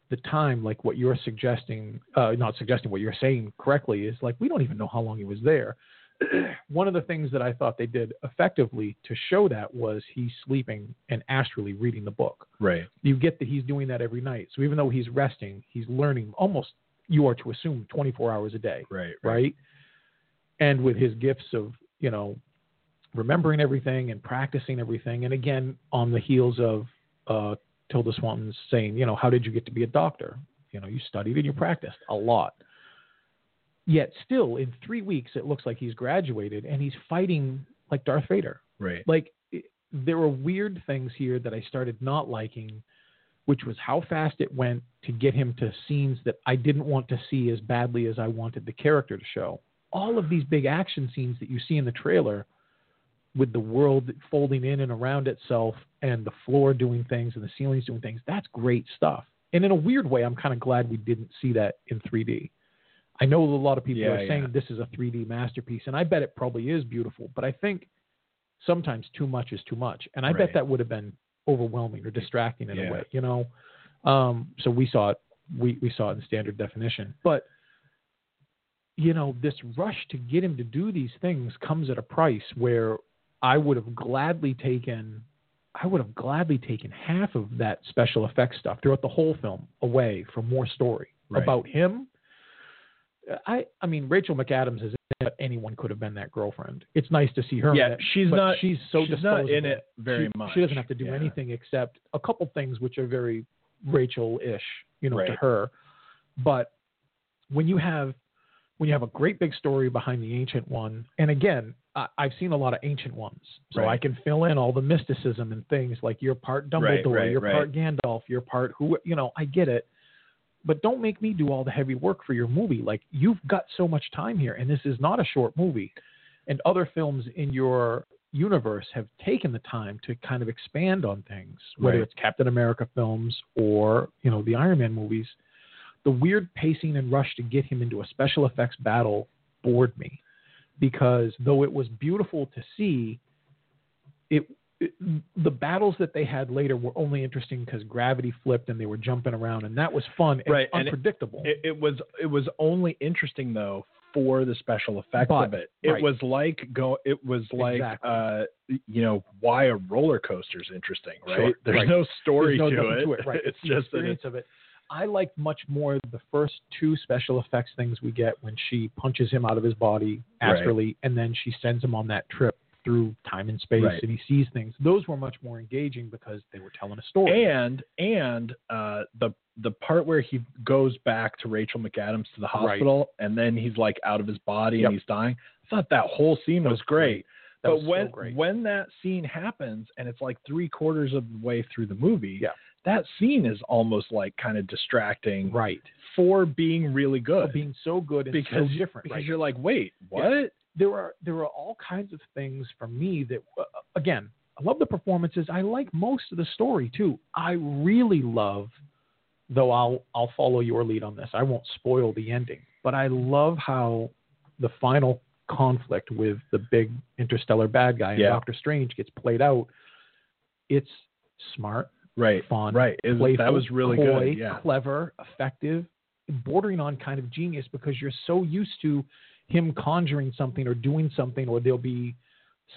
the time like what you're suggesting uh, not suggesting what you're saying correctly is like we don't even know how long he was there. One of the things that I thought they did effectively to show that was he's sleeping and astrally reading the book Right. you get that he's doing that every night. So even though he's resting, he's learning almost you are to assume 24 hours a day, Right. right? And with his gifts of, you know, remembering everything and practicing everything. And again, on the heels of uh, Tilda Swinton's saying, you know, how did you get to be a doctor? You know, you studied and you practiced a lot. Yet still, in three weeks, it looks like he's graduated and he's fighting like Darth Vader Right. like it, there were weird things here that I started not liking, which was how fast it went to get him to scenes that I didn't want to see as badly as I wanted the character to show. All of these big action scenes that you see in the trailer with the world folding in and around itself and the floor doing things and the ceilings doing things. That's great stuff. And in a weird way, I'm kind of glad we didn't see that in 3D. I know a lot of people Yeah, are saying yeah. this is a 3D masterpiece, and I bet it probably is beautiful. But I think sometimes too much is too much, and I bet that would have been overwhelming or distracting in Yeah. a way, you know. Um, so we saw it, we we saw it in standard definition, but you know, this rush to get him to do these things comes at a price where I would have gladly taken I would have gladly taken half of that special effects stuff throughout the whole film away for more story Right. about him. I I mean Rachel McAdams is in it, anyone could have been that girlfriend. It's nice to see her. Yeah, it, she's not- She's so she's not in disposable. it very she, much. She doesn't have to do Yeah. anything except a couple things which are very Rachel-ish, you know, to her. But when you have when you have a great big story behind the ancient one, and again, I, I've seen a lot of ancient ones, so I can fill in all the mysticism and things like you're part Dumbledore, right, you're right. part Gandalf, you're part who, you know, I get it. But don't make me do all the heavy work for your movie. Like you've got so much time here, and this is not a short movie. And other films in your universe have taken the time to kind of expand on things, whether Right. it's Captain America films or you know the Iron Man movies. The weird pacing and rush to get him into a special effects battle bored me because though it was beautiful to see, it, it the battles that they had later were only interesting because gravity flipped and they were jumping around and that was fun and Right, and it- unpredictable. It, it was it was only interesting though for the special effects But- of it. It right. was like go. It was like Exactly. uh, you know why a roller coaster is interesting, right? Sure, There's right. no story There's no to, it. to it. Right. It's the just experience it's of it. I liked much more the first two special effects things we get when she punches him out of his body Right. astrally, and then she sends him on that trip through time and space, Right. and he sees things. Those were much more engaging because they were telling a story. and and uh, the the part where he goes back to Rachel McAdams to the Right. hospital, and then he's like out of his body Yep. and he's dying. I thought that whole scene That was was great. That but was so when great. when that scene happens and it's like three quarters of the way through the movie, Yeah. That scene is almost like kind of distracting right, for being really good. But being so good and because so different, because right? you're like, wait, what? Yeah. there are there are all kinds of things for me that uh, again I love the performances. I like most of the story too. I really love, though I'll I'll follow your lead on this. I won't spoil the ending, but I love how the final conflict with the big interstellar bad guy and Yeah. Doctor Strange gets played out. It's smart, Right, fun, right. Was- playful, that was really coy, good. Yeah, clever, effective, bordering on kind of genius because you're so used to him conjuring something or doing something, or there'll be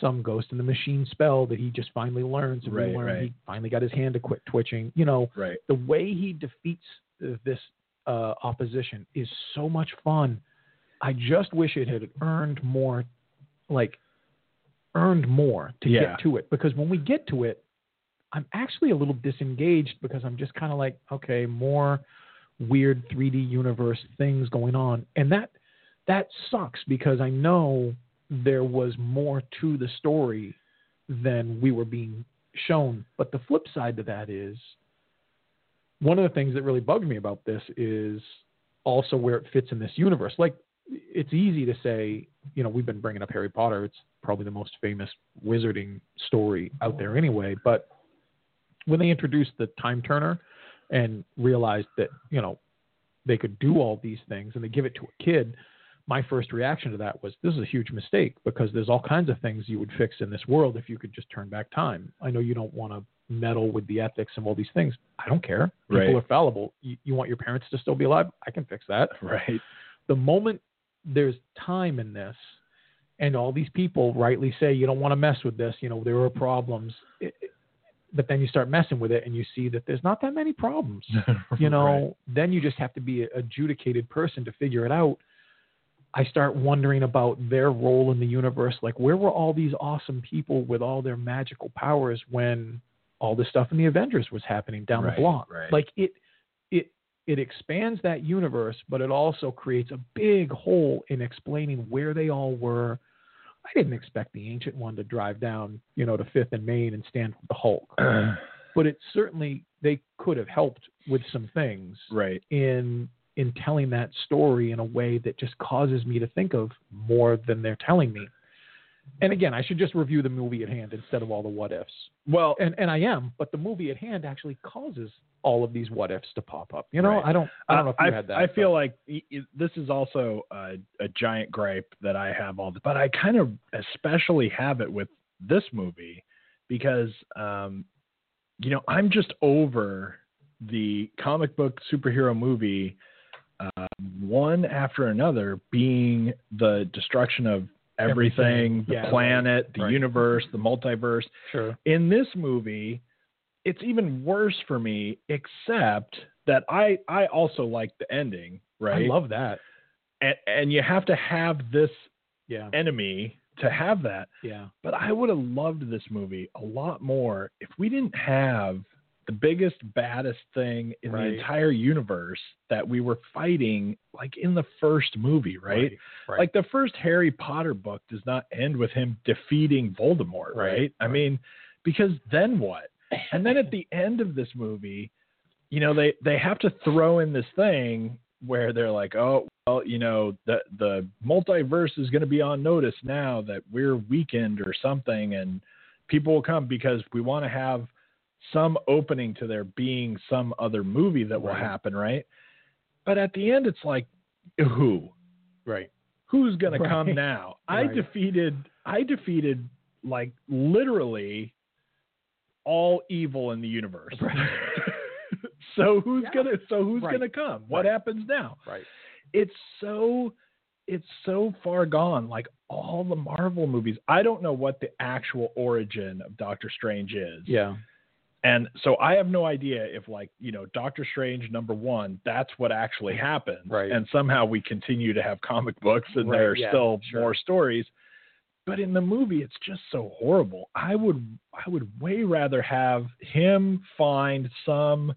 some ghost in the machine spell that he just finally learns. And Right, we learn right. he finally got his hand to quit twitching. You know, right. the way he defeats uh, this uh, opposition is so much fun. I just wish it had earned more, like earned more to Yeah. get to it. Because when we get to it, I'm actually a little disengaged because I'm just kind of like, okay, more weird 3D universe things going on, and that that sucks because I know there was more to the story than we were being shown. But the flip side to that is one of the things that really bugged me about this is also where it fits in this universe. Like, it's easy to say, you know, we've been bringing up Harry Potter. It's probably the most famous wizarding story out there anyway. But when they introduced the time turner and realized that, you know, they could do all these things and they give it to a kid, my first reaction to that was this is a huge mistake because there's all kinds of things you would fix in this world if you could just turn back time. I know you don't want to meddle with the ethics and all these things. I don't care. People Right. are fallible. You, you want your parents to still be alive? I can fix that. Right. The moment there's time in this, and all these people rightly say you don't want to mess with this, you know, there are problems. It, but then you start messing with it and you see that there's not that many problems you know, then you just have to be an adjudicated person to figure it out. I start wondering about their role in the universe. Like, where were all these awesome people with all their magical powers when all this stuff in the Avengers was happening down Right, the block? right. Like it, it, it expands that universe, but it also creates a big hole in explaining where they all were. I didn't expect the Ancient One to drive down, you know, to Fifth and Main and stand with the Hulk but it certainly they could have helped with some things right. in in telling that story in a way that just causes me to think of more than they're telling me. And again, I should just review the movie at hand instead of all the what ifs. Well, And and I am, but the movie at hand actually causes all of these what ifs to pop up. You know, Right. I don't I don't know if you I, had that. I feel but- like this is also a, a giant gripe that I have all the, but I kind of especially have it with this movie because, um, you know, I'm just over the comic book superhero movie, uh, one after another being the destruction of everything, Everything. the Yeah, right. planet, the Right. universe, the multiverse sure. in this movie it's even worse for me except that i i also like the ending right I love that. and, and you have to have this Yeah. enemy to have that Yeah. but i would have loved this movie a lot more if we didn't have the biggest baddest thing in Right. the entire universe that we were fighting like in the first movie right, Right. like the first harry potter book does not end with him defeating voldemort right, Right, i right. mean because then what and then at the end of this movie you know they they have to throw in this thing where they're like oh well you know the the multiverse is going to be on notice now that we're weakened or something and people will come because we want to have some opening to there being some other movie that will Right. happen right but at the end it's like who right. who's going to come Right. now i defeated i defeated like literally all evil in the universe Right. so who's Yeah. gonna so who's Right. gonna come what Right. happens now Right. it's so it's so far gone like all the marvel movies i don't know what the actual origin of doctor strange is Yeah. And so i have no idea if like you know doctor strange number one that's what actually mm. happened Right. and somehow we continue to have comic books and Right, there are yeah, still sure. more stories but in the movie it's just so horrible i would i would way rather have him find some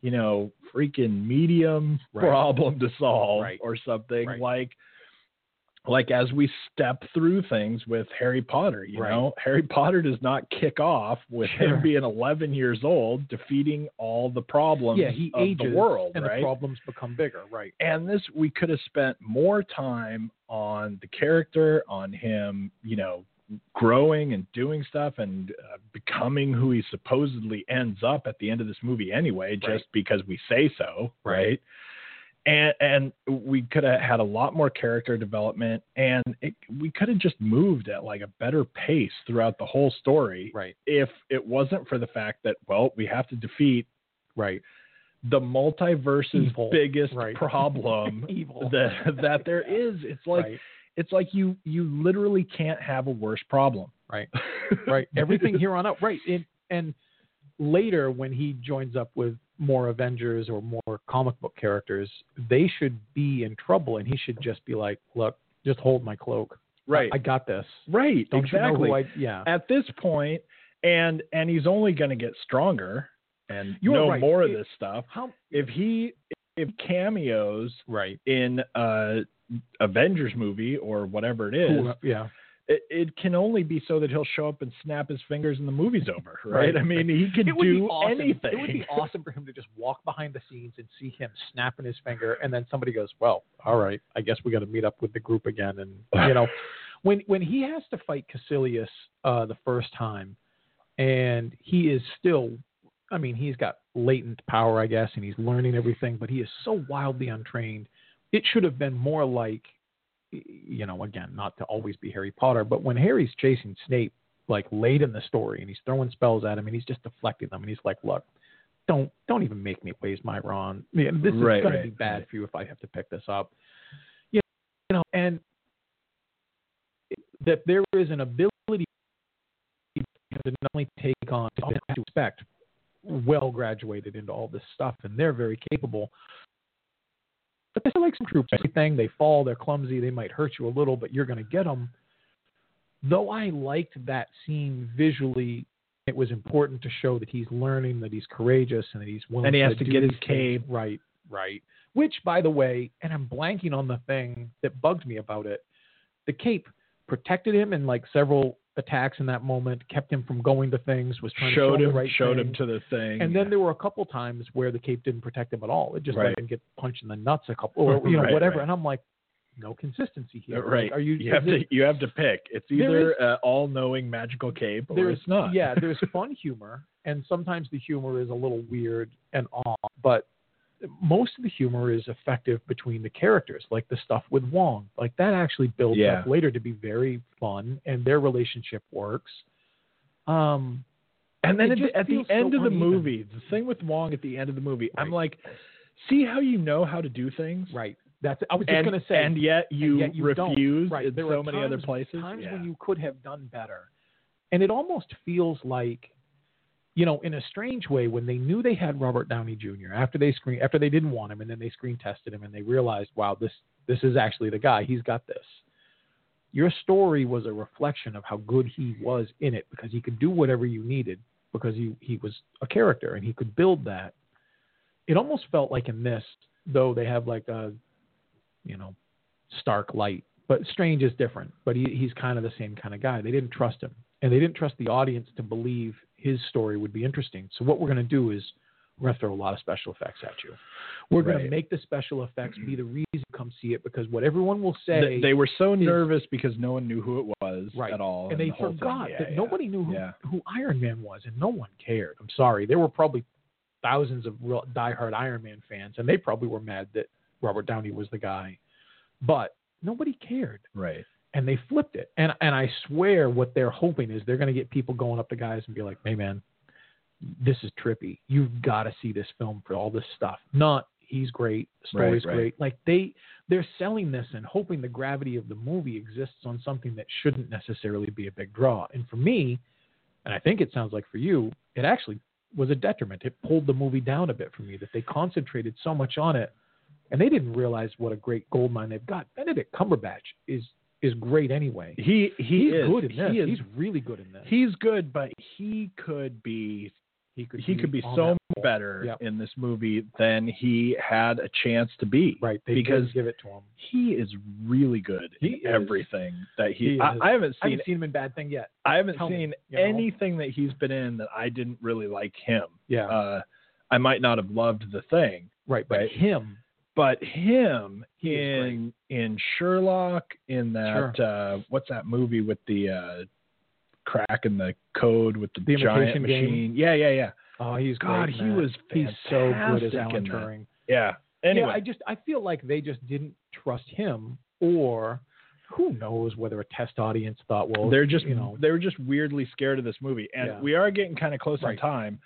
you know freaking medium Right. problem to solve Right. or something like like as we step through things with Harry Potter, you Right. know, Harry Potter does not kick off with Sure. him being 11 years old defeating all the problems Yeah, he of ages the world, and right? the problems become bigger. Right. and this we could have spent more time on the character on him you know growing and doing stuff and uh, becoming who he supposedly ends up at the end of this movie anyway just Right. because we say so Right. And and we could have had a lot more character development and it, we could have just moved at like a better pace throughout the whole story Right. if it wasn't for the fact that well we have to defeat Right. the multiverse's Evil. biggest Right. problem Evil. that that there is. It's like right. it's like you you literally can't have a worse problem. Right. right. Everything here on up Right. And, and later, when he joins up with more Avengers or more comic book characters, they should be in trouble, and he should just be like, "Look, just hold my cloak. right. I got this. right. Don't exactly. you know I? Yeah. At this point, and and he's only going to get stronger and You're know right. more of It- this stuff. How? If he if cameos Right. in a Avengers movie or whatever it is, Who- yeah. It, it can only be so that he'll show up and snap his fingers and the movie's over, right? Right, I mean, he can It would be do awesome. anything. It would be awesome for him to just walk behind the scenes and see him snapping his finger, and then somebody goes, "Well, all right, I guess we got to meet up with the group again." And you know, when when he has to fight Kaecilius uh, the first time, and he is still, I mean, he's got latent power, I guess, and he's learning everything, but he is so wildly untrained. It should have been more like, you know, again, not to always be Harry Potter, but when Harry's chasing Snape like late in the story and he's throwing spells at him and he's just deflecting them and he's like, look, don't don't even make me waste my Ron. This is Right, going right, to be bad right. for you if I have to pick this up. You know, and that there is an ability to not only take on to expect well graduated into all this stuff and they're very capable. But they're like some troops. Everything they fall, they're clumsy, they might hurt you a little, but you're going to get them. Though I liked that scene visually, it was important to show that he's learning, that he's courageous, and that he's willing And he has to to get his cape. Right, right. Which, by the way, and I'm blanking on the thing that bugged me about it. The cape protected him in like several attacks in that moment, kept him from going to things, was trying showed to show him, right showed thing. him to the thing. And then there were a couple times where the cape didn't protect him at all. It just Right. let him get punched in the nuts a couple, or you know Right, whatever. right. And I'm like, no consistency here. right. Like, are you? You have it- to you have to pick. It's either uh, all-knowing magical cape or there's it's not. yeah, there's fun humor, and sometimes the humor is a little weird and off, but most of the humor is effective between the characters, like the stuff with Wong. Like that actually builds Yeah. up later to be very fun, and their relationship works. Um, And then It at, the, at the feels so end of the uneven. movie, the thing with Wong at the end of the movie, I'm like, see how you know how to do things, right. That's I was just and, gonna say, and yet you, yet you don't. refuse Right. in There so are many other places. times yeah. when you could have done better. And it almost feels like, you know, in a strange way, when they knew they had Robert Downey Jr. after they screen after they didn't want him, and then they screen tested him, and they realized, wow, this this is actually the guy. He's got this. Your story was a reflection of how good he was in it because he could do whatever you needed because he he was a character and he could build that. It almost felt like in this, though they have like a, you know, stark light. But Strange is different. But he, he's kind of the same kind of guy. They didn't trust him, and they didn't trust the audience to believe his story would be interesting. So what we're going to do is we're going to throw a lot of special effects at you. We're going to make the special effects be mm-hmm. the reason you come see it because what everyone will say, Th- they were so nervous because no one knew who it was Right. at all, and they the forgot Yeah, that yeah. nobody knew who, Yeah. who Iron Man was, and no one cared. I'm sorry, there were probably thousands of real, diehard Iron Man fans, and they probably were mad that Robert Downey was the guy, but nobody cared. Right. And they flipped it. And and I swear, what they're hoping is they're going to get people going up to guys and be like, "Hey, man, this is trippy. You've got to see this film for all this stuff." Not he's great, story's Right, right. great. Like they they're selling this and hoping the gravity of the movie exists on something that shouldn't necessarily be a big draw. And for me, and I think it sounds like for you, it actually was a detriment. It pulled the movie down a bit for me that they concentrated so much on it, and they didn't realize what a great gold mine they've got. Benedict Cumberbatch is is great anyway. He he He's is good in this. He is, He's really good in this. he's good, but he could be he could he could be so much better Yep. in this movie than he had a chance to be. Right, they because give it to him. he is really good He in is. everything that he. He I. I haven't I seen. haven't seen him in Bad Thing yet. I haven't tell me, seen you know? anything that he's been in that I didn't really like him. Yeah, Uh, I might not have loved the thing, right. But right. him, but him in in Sherlock in that uh, what's that movie with the uh, crack in the code with the, The giant Imitation Game? machine? Yeah, yeah, yeah. oh, he's God, he was he's so good as Alan. Turing. Yeah. Anyway, Yeah, I just I feel like they just didn't trust him, or who knows whether a test audience thought, well, they're just you know, they were just weirdly scared of this movie, and Yeah. we are getting kind of close on time.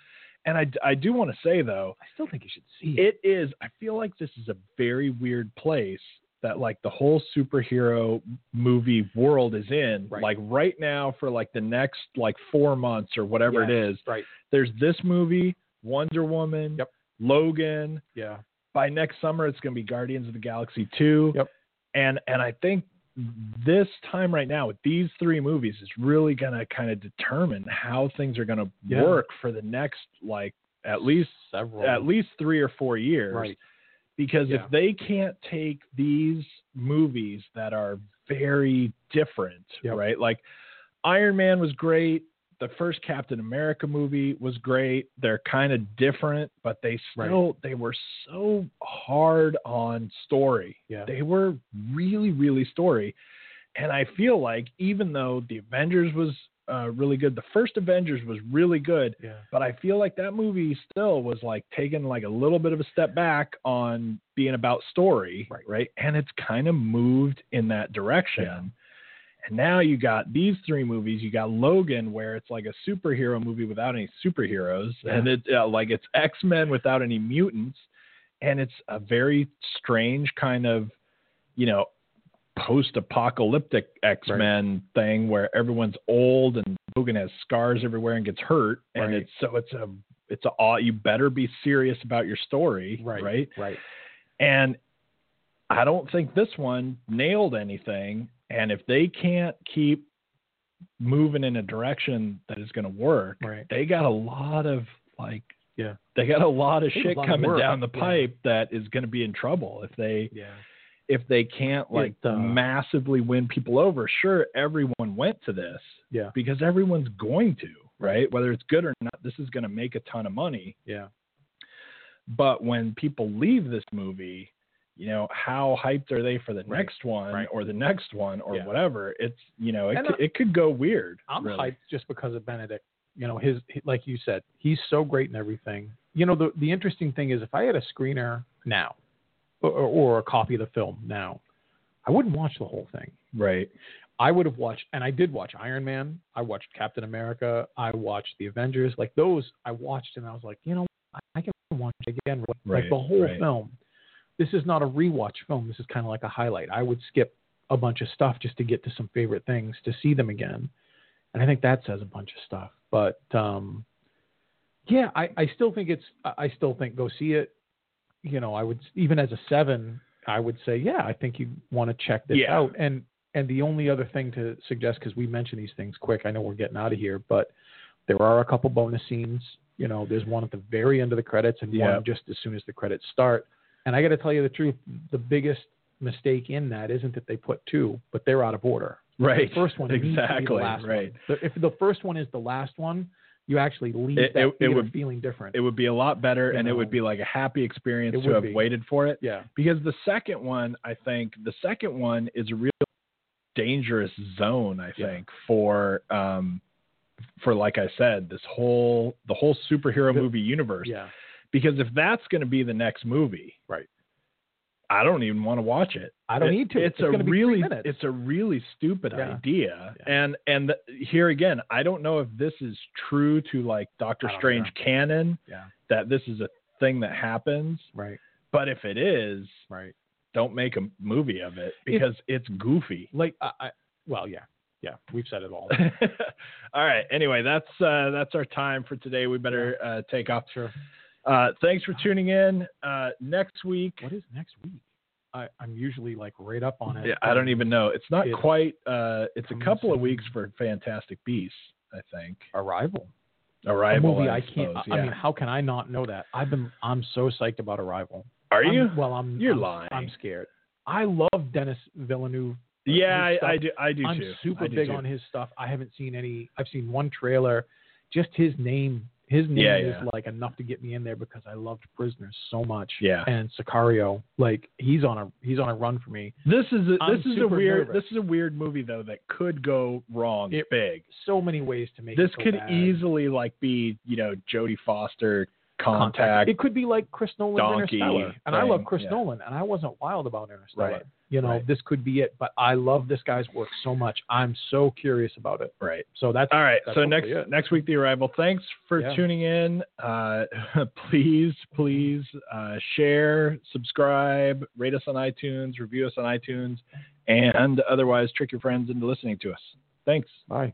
And I, I do want to say though, I still think you should see it. it is. I feel like this is a very weird place that like the whole superhero movie world is in. Right. Like right now for like the next like four months or whatever it is. right? There's this movie, Wonder Woman, Yep. Logan. Yeah, By next summer, it's going to be Guardians of the Galaxy two. Yep. And and I think this time right now with these three movies is really going to kind of determine how things are going to Yeah. work for the next like at least several. at least three or four years right. because Yeah. if they can't take these movies that are very different, Yep. right? Like Iron Man was great. The first Captain America movie was great. They're kind of different, but they Right. still they were so hard on story. Yeah. They were really really story. And I feel like even though the Avengers was uh, really good, the first Avengers was really good, Yeah. but I feel like that movie still was like taking like a little bit of a step back on being about story, Right. And it's kind of moved in that direction. Yeah. And now you got these three movies. You got Logan, where it's like a superhero movie without any superheroes, Yeah. and it uh, like it's X Men without any mutants, and it's a very strange kind of, you know, post-apocalyptic X-Men thing where everyone's old and Logan has scars everywhere and gets hurt, and Right. it's so it's a it's a you better be serious about your story, Right. right? Right. And I don't think this one nailed anything. And if they can't keep moving in a direction that is going to work, Right. they got a lot of like, Yeah. they got a lot of They have a shit lot coming work. down the Yeah. pipe that is going to be in trouble if they Yeah. if they can't like It, uh, massively win people over. Sure, everyone went to this Yeah. because everyone's going to, right? Whether it's good or not, this is going to make a ton of money. Yeah. But when people leave this movie, you know, how hyped are they for the Right, next one right. or the next one or Yeah. whatever? It's you know, it And could, I- it could go weird. I'm really. hyped just because of Benedict. You know, his like you said, he's so great in everything. You know, the the interesting thing is if I had a screener now, or, or a copy of the film now, I wouldn't watch the whole thing. Right. I would have watched, and I did watch Iron Man. I watched Captain America. I watched the Avengers. Like those, I watched, and I was like, you know, I, I can watch again. Like Right, the whole right. film. This is not a rewatch film. This is kind of like a highlight. I would skip a bunch of stuff just to get to some favorite things to see them again, and I think that says a bunch of stuff. But um, yeah, I, I still think it's. I still think go see it. You know, I would even as a seven, I would say, yeah, I think you want to check this Yeah. out. And and the only other thing to suggest, because we mentioned these things quick, I know we're getting out of here, but there are a couple bonus scenes. You know, there's one at the very end of the credits and Yeah. one just as soon as the credits start. And I got to tell you the truth, the biggest mistake in that isn't that they put two, but they're out of order. Right. The first one Exactly, last right. one. If the first one is the last one, you actually leave It- that it- it would- feeling different. It would be a lot better, You and it would be like a happy experience to have be. waited for it. yeah. Because the second one, I think, the second one is a real dangerous zone. I Yeah. think for um, for like I said, this whole the whole superhero The- movie universe. Yeah. Because if that's going to be the next movie, Right. I don't even want to watch it. I don't It- need to. It's, It's a really it's a really stupid Yeah. idea. Yeah. And and the, here again, I don't know if this is true to like Doctor Strange know. canon Yeah. that this is a thing that happens. Right. But if it is, Right. don't make a movie of it because it's goofy. Like I, I well, yeah. Yeah. We've said it all. all right. Anyway, that's uh, that's our time for today. We better uh, take off. sure. Uh, thanks for tuning in. Uh, next week, What is next week? I, I'm usually like right up on it. yeah, I don't even know. It's not It- quite. Uh, it's a couple of weeks for Fantastic Beasts, I think. Arrival. Arrival. a movie I, I can't. suppose, I mean, how can I not know that? I've been. I'm so psyched about Arrival. Are I'm- you? well, I'm. You're I'm, lying. I'm scared. I love Denis Villeneuve. yeah, I, I do. I do too. I'm too. super do big too. on his stuff. I haven't seen any. I've seen one trailer. Just his name. His name Yeah, is like enough to get me in there because I loved Prisoners so much. Yeah. And Sicario, like he's on a he's on a run for me. This is a, I'm this is a weird nervous. this is a weird movie though that could go wrong It- big. So many ways to make This it so could bad. easily like be you know Jodie Foster contact. It could be like Chris Nolan's donkey Interstellar, and I love Chris yeah. Nolan, and I wasn't wild about Interstellar. Right. You know, Right. this could be it, but I love this guy's work so much. I'm so curious about it. Right. So that's All right. That's so next it. next week the arrival. Thanks for Yeah. tuning in. Uh, please please uh, share, subscribe, rate us on iTunes, review us on iTunes, and otherwise trick your friends into listening to us. Thanks. bye.